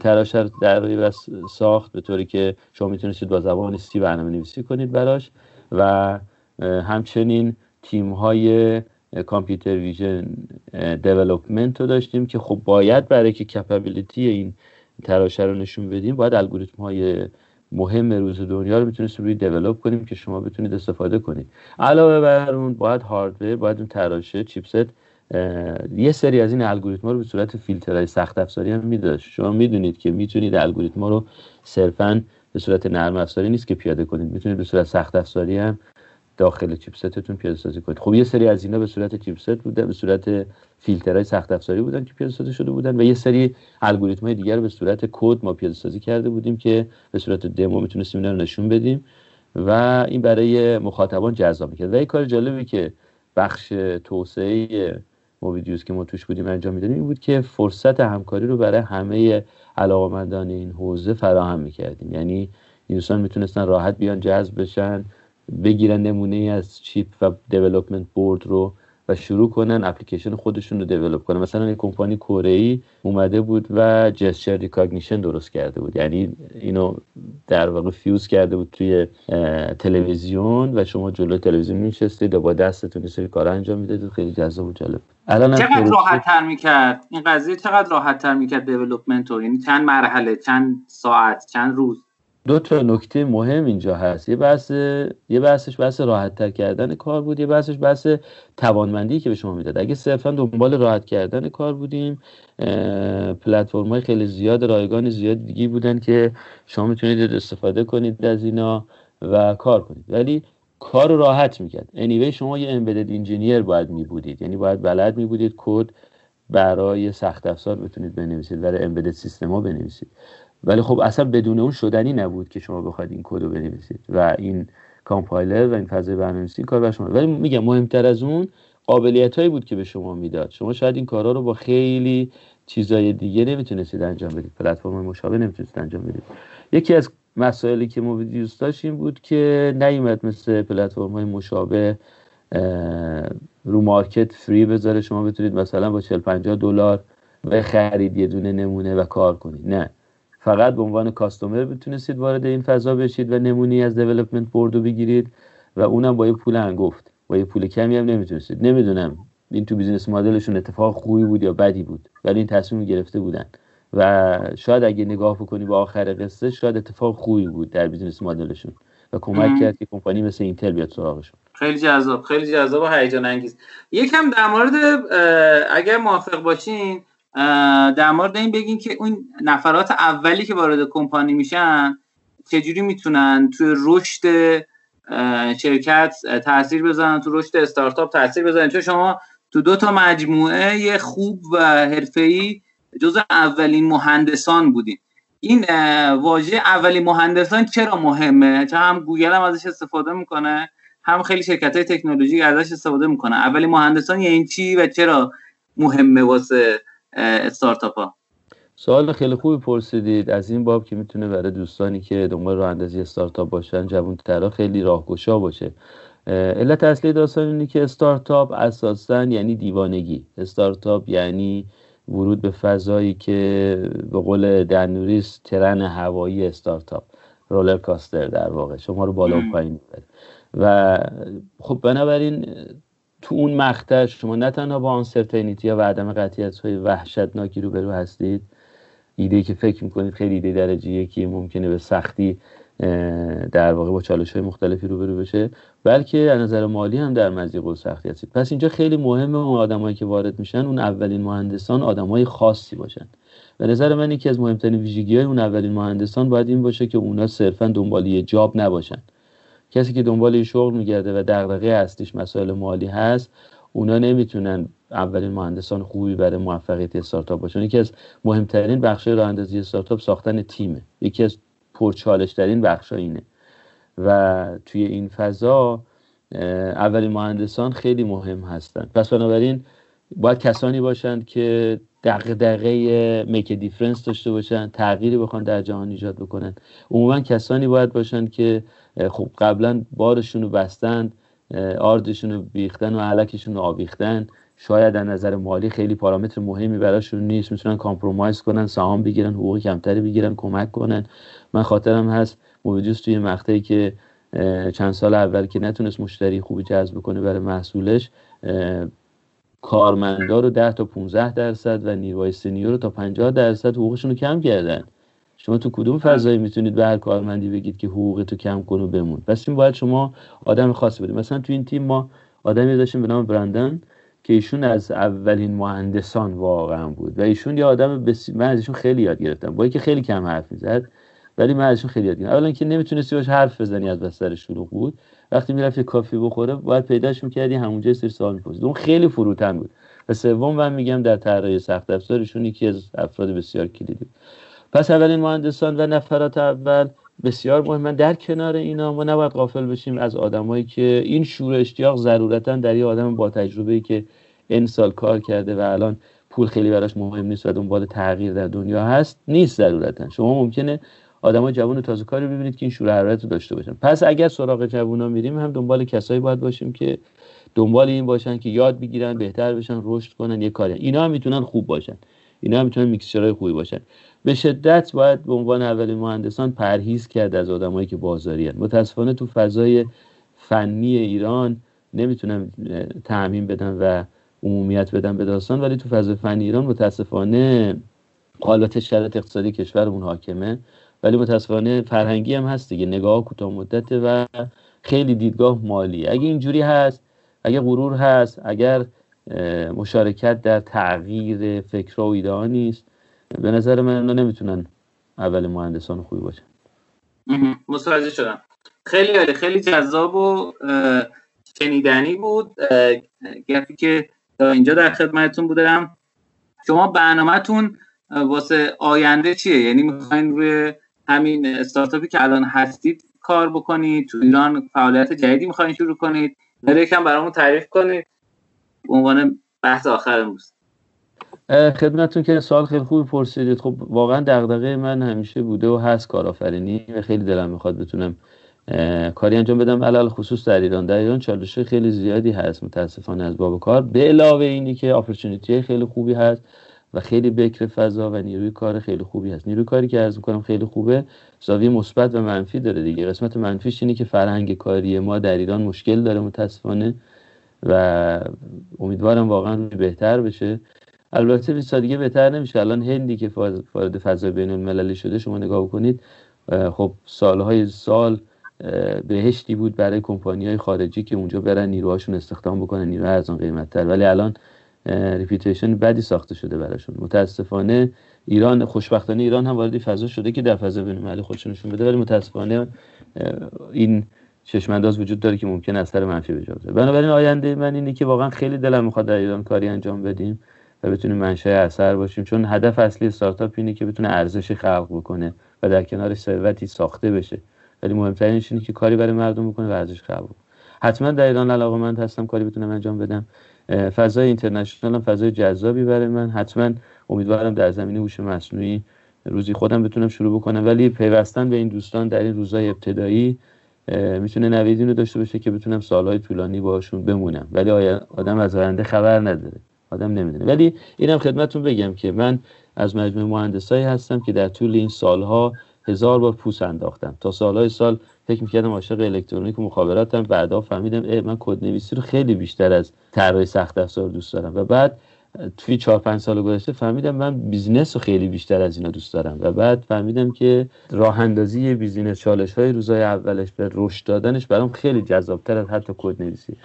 تراش در ساخت به طوری که شما می‌تونستید با زبان سی برنامه نویسی کنید براش و همچنین تیم های کامپیوتر ویژن دیولپمنت رو داشتیم که خب باید برای که کپابیلیتی این تراشه رو نشون بدیم باید الگوریتم های مهم روز دنیا رو می‌تونستیم روی دیولپ کنیم که شما بتونید استفاده کنید. علاوه بر اون باید هاردور باید اون تراشه چیپست یه سری از این الگوریتم رو به صورت فیلترهای سخت افزاری هم میداشت. شما می‌دونید که می‌تونید الگوریتم رو صرفا به صورت نرم افزاری نیست که پیاده کنید. می‌تونید به صورت سخت افزاری هم داخل چیپستتون پیاده سازی کنید. خب یه سری از اینا به صورت چیپست بوده به صورت فیلترهای سخت افزاری بودن که پیاده سازی شده بودن و یه سری الگوریتم های دیگر به صورت کد ما پیاده سازی کرده بودیم که به صورت دمو می‌تونستیم اینا رو نشون بدیم و این برای مخاطبان جذاب می‌کرد. و یه کار جالبی که بخش توسعه Movidius که ما توش بودیم انجام می‌دادیم این بود که فرصت همکاری رو برای همه علاقمندان این حوزه فراهم می‌کردیم. یعنی این دوستان می‌تونستن راحت بیان جذب بشن بگیرن نمونه ای از chip و development board رو و شروع کنن اپلیکیشن خودشون رو develop کنن. مثلا یک کمپانی کره ای اومده بود و gesture recognition درست کرده بود. یعنی اینو در واقع fuse کرده بود توی تلویزیون و شما جلوی تلویزیون میشستید و با دستتون سری کار انجام می‌دادید. خیلی جذاب و جالب. الان چقدر راحت تر می‌کرد؟ این قضیه چقدر راحت تر می‌کرد دیولپمنت رو؟ یعنی چند مرحله چند ساعت چند روز؟ دو تا نکته مهم اینجا هست. یه بحث یه بحثش بحث راحت تر کردن کار بود. یه بحثش بحث توانمندی که به شما می‌داد. اگه صرفا دنبال راحت کردن کار بودیم پلتفرم های خیلی زیاد رایگان زیاد دیگه بودن که شما می‌تونید استفاده کنید از اینا و کار کنید. ولی کار راحت می‌کرد. Anyway شما یه embedded engineer باید میبودید. یعنی باید بلد میبودید کد برای سخت افزار بتونید بنویسید برای embedded system ها بنویسید. ولی خب اصلا بدون اون شدنی نبود که شما بخواید این کد رو بنویسید و این کامپایلر و این فضای برنامه‌نویسی کار بر شما. ولی میگم مهمتر از اون قابلیت هایی بود که به شما می‌داد. شما شاید این کارها رو با خیلی چیزای دیگه نمی‌تونستید انجام بدید. پلتفرم مشابه نمی‌تونستید انجام بدید. یکی از مسائلی که ما دوست داشتیم بود که نیومد مثل پلتفرم های مشابه رو مارکت فری بذاره. شما بتونید مثلا با 40 50 دلار خرید یه دونه نمونه و کار کنید. نه. فقط به عنوان کاستومر بتونستید وارد این فضا بشید و نمونی از دیولپمنت بورد رو بگیرید و اونم با یه پول انگفت با یه پول کمی هم نمی‌تونستید. نمی‌دونم این تو business model شون اتفاق خوبی بود یا بدی بود ولی این تصمیم گرفته بودن. و شاید اگه نگاه بکنی به آخر قصه شاید اتفاق خوبی بود در business model شون و کمک کرد که کمپانی مثل Intel بیاد سراغشون. خیلی جذاب خیلی جذاب و هیجان انگیز. یکم در مورد اگر موافق باشین در مورد این بگین که اون نفرات اولی که وارد کمپانی میشن چجوری می‌تونن توی رشد شرکت تاثیر بزنن تو رشد استارتاپ تاثیر بزنن؟ چون شما تو دو تا مجموعه خوب و حرفه‌ای جز اولین مهندسان بودین. این واژه اولین مهندسان چرا مهمه؟ چون هم گوگل هم ازش استفاده می‌کنه هم خیلی شرکت های تکنولوژی ازش استفاده می‌کنه. اولین مهندسان یعنی چی و چرا مهمه واسه استارتاپ ها سوال خیلی خوبی پرسیدید. از این باب که می‌تونه برای دوستانی که دنبال راه اندازی استارتاپ باشن جوان ترا خیلی راهگشا باشه. علت اصلی داستان اینه که استارتاپ اساسا یعنی دیوانگی. استارتاپ یعنی ورود به فضایی که به قول دنوریس ترن هوایی استارتاپ. رولر کاستر در واقع. شما رو بالا و پایین و خب بنابراین تو اون مقطع شما نه تنها با آنسرتینیتی و عدم قطعیت های وحشتناکی روبرو هستید ایده که فکر می‌کنید خیلی ایده درجه یکی ممکنه به سختی در واقع با چالش های مختلفی روبرو بشه بلکه از نظر مالی هم در مزیق و سختی هستید. پس اینجا خیلی مهمه اون آدمایی که وارد میشن اون اولین مهندسان آدمای خاصی باشن. به نظر من یکی از مهمترین ویژگی های اون اولین مهندسان باید این باشه که اونا صرفا دنبال یه جاب نباشن. کسی که دنبال یه شغل میگرده و دغدغه اصلیش مسائل مالی هست اونا نمی‌تونن اولین مهندسان خوبی برای موفقیت استارتاپ باشن. یکی از مهمترین بخش راه اندازی استارتاپ ساختن تیمه. یکی از پرچالش ترین بخش اینه. و توی این فضا اولین مهندسان خیلی مهم هستن. پس بنابراین باید کسانی باشند که دغدغه make difference داشته باشن تغییری بخوان در جهان ایجاد بکنن. عموما کسانی باید باشند که خب قبلا بارشون رو بستند آردشون رو بیختن و علکشون رو آویختن. شاید در نظر مالی خیلی پارامتر مهمی براشون نیست. می‌تونن compromise کنن سهام بگیرن حقوق کمتری بگیرن کمک کنن. من خاطرم هست موجود توی مقطعی که چند سال اول که نتونست مشتری خوبی جذب کنه برای محصولش کارمندا رو 10 تا 15 درصد و نیروی سنیور رو تا 50 درصد حقوقشون رو کم کردن. شما تو کدوم فضایی می‌تونید به هر کارمندی بگید که حقوق تو کم کن و بمون؟ پس این باید شما آدم خاصی بدید. مثلا تو این تیم ما آدمی داشتیم به نام برندن که ایشون از اولین مهندسان واقعا بود و ایشون یه آدم بسی... من ازشون خیلی یاد گرفتم. با که خیلی کم حرف می‌زد ولی من ازشون خیلی یاد گرفتم. اولا که نمی‌تونستی باش حرف بزنی از بستر شروع بود. وقتی می‌رفت کافی بخوره باید پیداش می‌کردی همونجا سری سوال می‌پرسید اون خیلی فروتن بود. و سوم من میگم در طراحی سخت افزارشون یکی از افراد بسیار کلیدی پس اولین مهندسان و نفرات اول بسیار مهمن. در کنار اینا ما نباید غافل بشیم از آدمایی که این شور اشتیاق ضرورتا در یه آدم با تجربه که این سال کار کرده و الان پول خیلی براش مهم نیست و دنبال تغییر در دنیا هست نیست ضرورتا. شما ممکنه آدمای جوان تازه کاری ببینید که این شور حرارت رو داشته باشن. پس اگر سراغ جوونا میریم هم دنبال کسایی باید باشیم که دنبال این باشن که یاد بگیرن بهتر بشن رشد کنن یه کاری. اینا هم می‌تونن خوب باشن. اینا هم می‌تونن میکسچرهای خوبی باشن. به شدت باید به عنوان اولین مهندسان پرهیز کرد از آدمایی که بازاری هن. متاسفانه تو فضای فنی ایران نمی‌تونم تعمین بدم و عمومیت بدم به داستان ولی تو فضای فنی ایران متاسفانه حالات شرط اقتصادی کشورمون حاکمه. ولی متاسفانه فرهنگی هم هست دیگه. نگاه کوتاه مدته و خیلی دیدگاه مالی. اگه اینجوری هست اگه غرور هست اگر مشارکت در تغییر فکر و ایده نیست به نظر من اینا نمی‌تونن اول مهندسان خوبی باشن. متوجه شدم. خیلی خیلی جذاب و شنیدنی بود. گفتی که تا اینجا در خدمتتون بودم. شما برنامهتون واسه آینده چیه؟ یعنی می‌خواین روی همین استارتاپی که الان هستید کار بکنید؟ تو ایران فعالیت جدیدی می‌خواین شروع کنید؟ برای یکم برامون تعریف کنید. به عنوان بحث آخر امروز خدمتتون که سوال خیلی خوبی پرسیدید. خب واقعا دغدغه من همیشه بوده و هست کارآفرینی و خیلی دلم می‌خواد بتونم کاری انجام بدم. علل خصوص در ایران. در ایران چالش خیلی زیادی هست. متاسفانه از باب کار. به علاوه اینی که اپورتونیتی خیلی خوبی هست و خیلی بکر فضا و نیروی کار خیلی خوبی هست. نیروی کاری که عرض می‌کنم خیلی خوبه. زاویه مثبت و منفی داره دیگه. قسمت منفیش اینه که فرهنگ کاری ما در ایران مشکل داره متاسفانه و امیدوارم واقعا بهتر بشه. البته به دیگه بهتر نمیشه. الان هندی که وارد فضای بین المللی شده شما نگاه کنید خب سالهای سال بهشتی بود برای کمپانی های خارجی که اونجا برن نیروهاشون استخدام بکنن نیرو ارزان قیمت تر ولی الان reputation بدی ساخته شده براشون. متاسفانه ایران خوشبختانه ایران هم وارد فضا شده که در فضا بین المللی خودشون نشون بده. ولی متاسفانه این چشمانداز وجود داره که ممکن اثر منفی به جا بنابراین آینده من اینه که واقعا خیلی دلم می‌خواد در ایران کاری انجام بدیم. و بتونیم منشأ اثر باشیم. چون هدف اصلی استارتاپ اینه که بتونه ارزش خلق بکنه و در کنارش ثروتی ساخته بشه. ولی مهمترینش اینه که کاری برای مردم بکنه و ارزش خلق بکنه. حتما در ایران علاقمند هستم کاری بتونم انجام بدم. فضای اینترنشنال هم فضای جذابی برای من. حتما امیدوارم در زمینه هوش مصنوعی روزی خودم بتونم شروع بکنم. ولی پیوستن به این دوستان در این روزهای ابتدایی می‌تونه نویدین رو داشته باشه که بتونم سالهای طولانی باشون بمونم. ولی آدم از آینده خبر نداره. آدم نمی‌دونه. ولی اینم خدمتتون بگم که من از مجموعه مهندسایی هستم که در طول این سالها هزار بار پوست انداختم. تا سالهای سال فکر می‌کردم عاشق الکترونیک و مخابراتم. بعدا فهمیدم من کد نویسی رو خیلی بیشتر از طراحی سخت افزار دوست دارم. و بعد توی چهار پنج سال گذشته فهمیدم من business رو خیلی بیشتر از اینا دوست دارم. و بعد فهمیدم که راه اندازی business چالش های روزای اولش به رشد دادنش برام خیلی جذابتر از حتی کد نویسی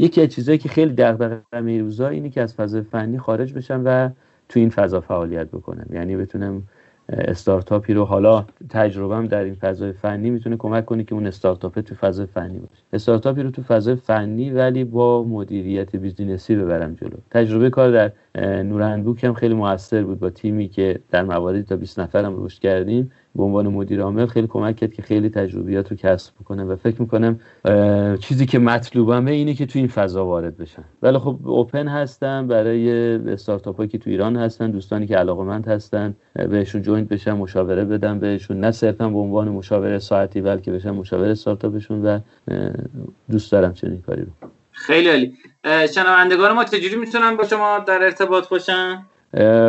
یکی از چیزهایی که خیلی دغدغه این روزا اینه که از فضای فنی خارج بشم و تو این فضا فعالیت بکنم. یعنی بتونم استارتاپی رو حالا تجربهم در این فضای فنی می‌تونه کمک کنه که اون استارتاپ تو فضای فنی باشه. استارتاپی رو تو فضای فنی ولی با مدیریت business ی ببرم جلو. تجربه کار در نورهنبوک هم خیلی موثر بود با تیمی که در مواردی تا 20 نفرم رشد کردیم. به عنوان مدیر عامل خیلی کمک کرد که خیلی تجربیات رو کسب بکنم و فکر می‌کنم چیزی که مطلوبمه اینه که تو این فضا وارد بشن. ولی خب open هستم برای استارتاپ هایی که تو ایران هستن دوستانی که علاقمند هستن بهشون joint بشن مشاوره بدم بهشون. نه صرفا به عنوان مشاوره ساعتی بلکه بشن مشاوره استارتاپشون و دوست دارم چنین کاری رو. خیلی عالی. شنوندگان ما چجوری می‌تونن با شما در ارتباط باشن؟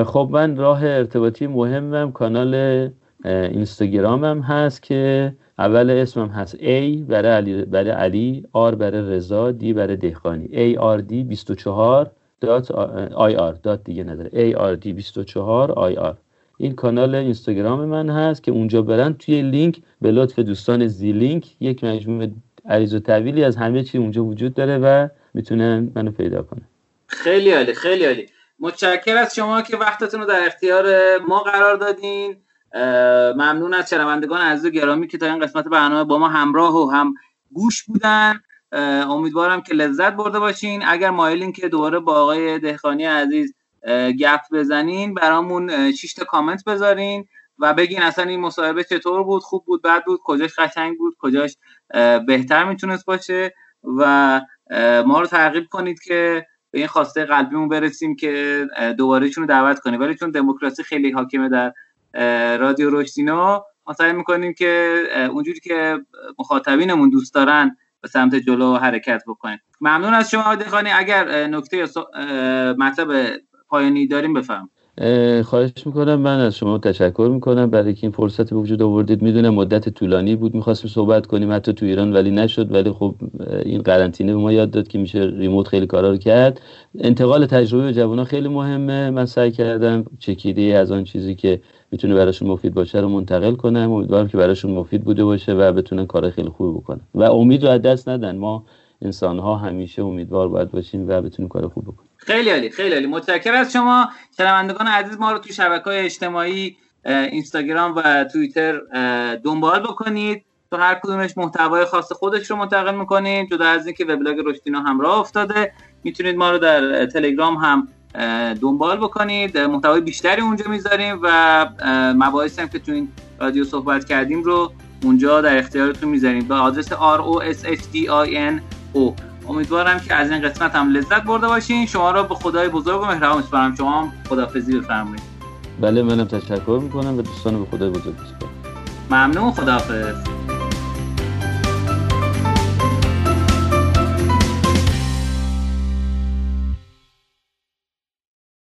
خب من راه ارتباطی مهمم کانال اینستاگرامم هست که اول اسمم هست A برای علی برای علی R برای رضا D برای دهقانی. A R D 24 dot IR dot دیگه نداره. A R D 24 IR این کانال اینستاگرام من هست که اونجا برن توی لینک به لطف دوستان زی‌لینک. یک مجموعه عریض و طویلی از همه چی اونجا وجود داره و می‌تونن منو پیدا کنن خیلی عالی خیلی عالی. متشکر از شما که وقتتون رو در اختیار ما قرار دادین. ممنون از شنوندگان عزیز گرامی که تا این قسمت برنامه با ما همراه و هم گوش بودن. امیدوارم که لذت برده باشین. اگر مایلین که دوباره با آقای دهخانی عزیز گپ بزنین برامون 6 تا کامنت بذارین و بگین اصلا این مصاحبه چطور بود خوب بود بد بود کجاش قشنگ بود کجاش بهتر می‌تونست باشه و ما رو ترغیب کنید که به این خواسته قلبیمون برسیم که دوباره چون دعوت کنیم. ولی چون دموکراسی خیلی حاکمه در رادیو روشتینا ما سعی می‌کنیم که اونجوری که مخاطبینمون دوست دارن به سمت جلو حرکت بکنیم. ممنون از شما خانی اگر نکته مطلب پایانی داریم بفهم خواهش می‌کنم. من از شما تشکر می‌کنم. برای که این فرصت به وجود آوردید. می‌دونم مدت طولانی بود. می‌خواستیم صحبت کنیم. حتی تو ایران ولی نشد. ولی خب این قرنطینه به ما یاد داد که میشه ریموت خیلی کارا رو کرد. انتقال تجربه به جوانان خیلی مهمه. من سعی کردم چکیده از آن چیزی که می‌تونه براشون مفید باشه رو منتقل کنم. امیدوارم که براشون مفید بوده باشه و بتونن کار خیلی خوبی بکنن. و امید رو از دست ندن. ما انسان ها همیشه امیدوار باید باشیم و بتونیم کار خوب بکنیم. خیلی عالی خیلی عالی. متشکرم از شما. شنوندگان عزیز ما رو تو شبکه های اجتماعی اینستاگرام و توییتر دنبال بکنید. تو هر کدومش محتوای خاص خودش رو منتقل می‌کنیم جدا از اینکه وبلاگ رشدینا همراه افتاده می‌تونید ما رو در تلگرام هم دنبال بکنید. محتوای بیشتری اونجا می‌ذاریم و مباحثی هم که تو این رادیو صحبت کردیم رو اونجا در اختیارتون می‌ذاریم. با آدرس r o s h d i n o. امیدوارم که از این قسمت هم لذت برده باشین. شما را به خدای بزرگ و مهربان میسپارم. شما هم خدافظی بفرمایید. بله منم تشکر می‌کنم و دوستان به خدای بزرگ میسپارم. ممنون. خداحافظ.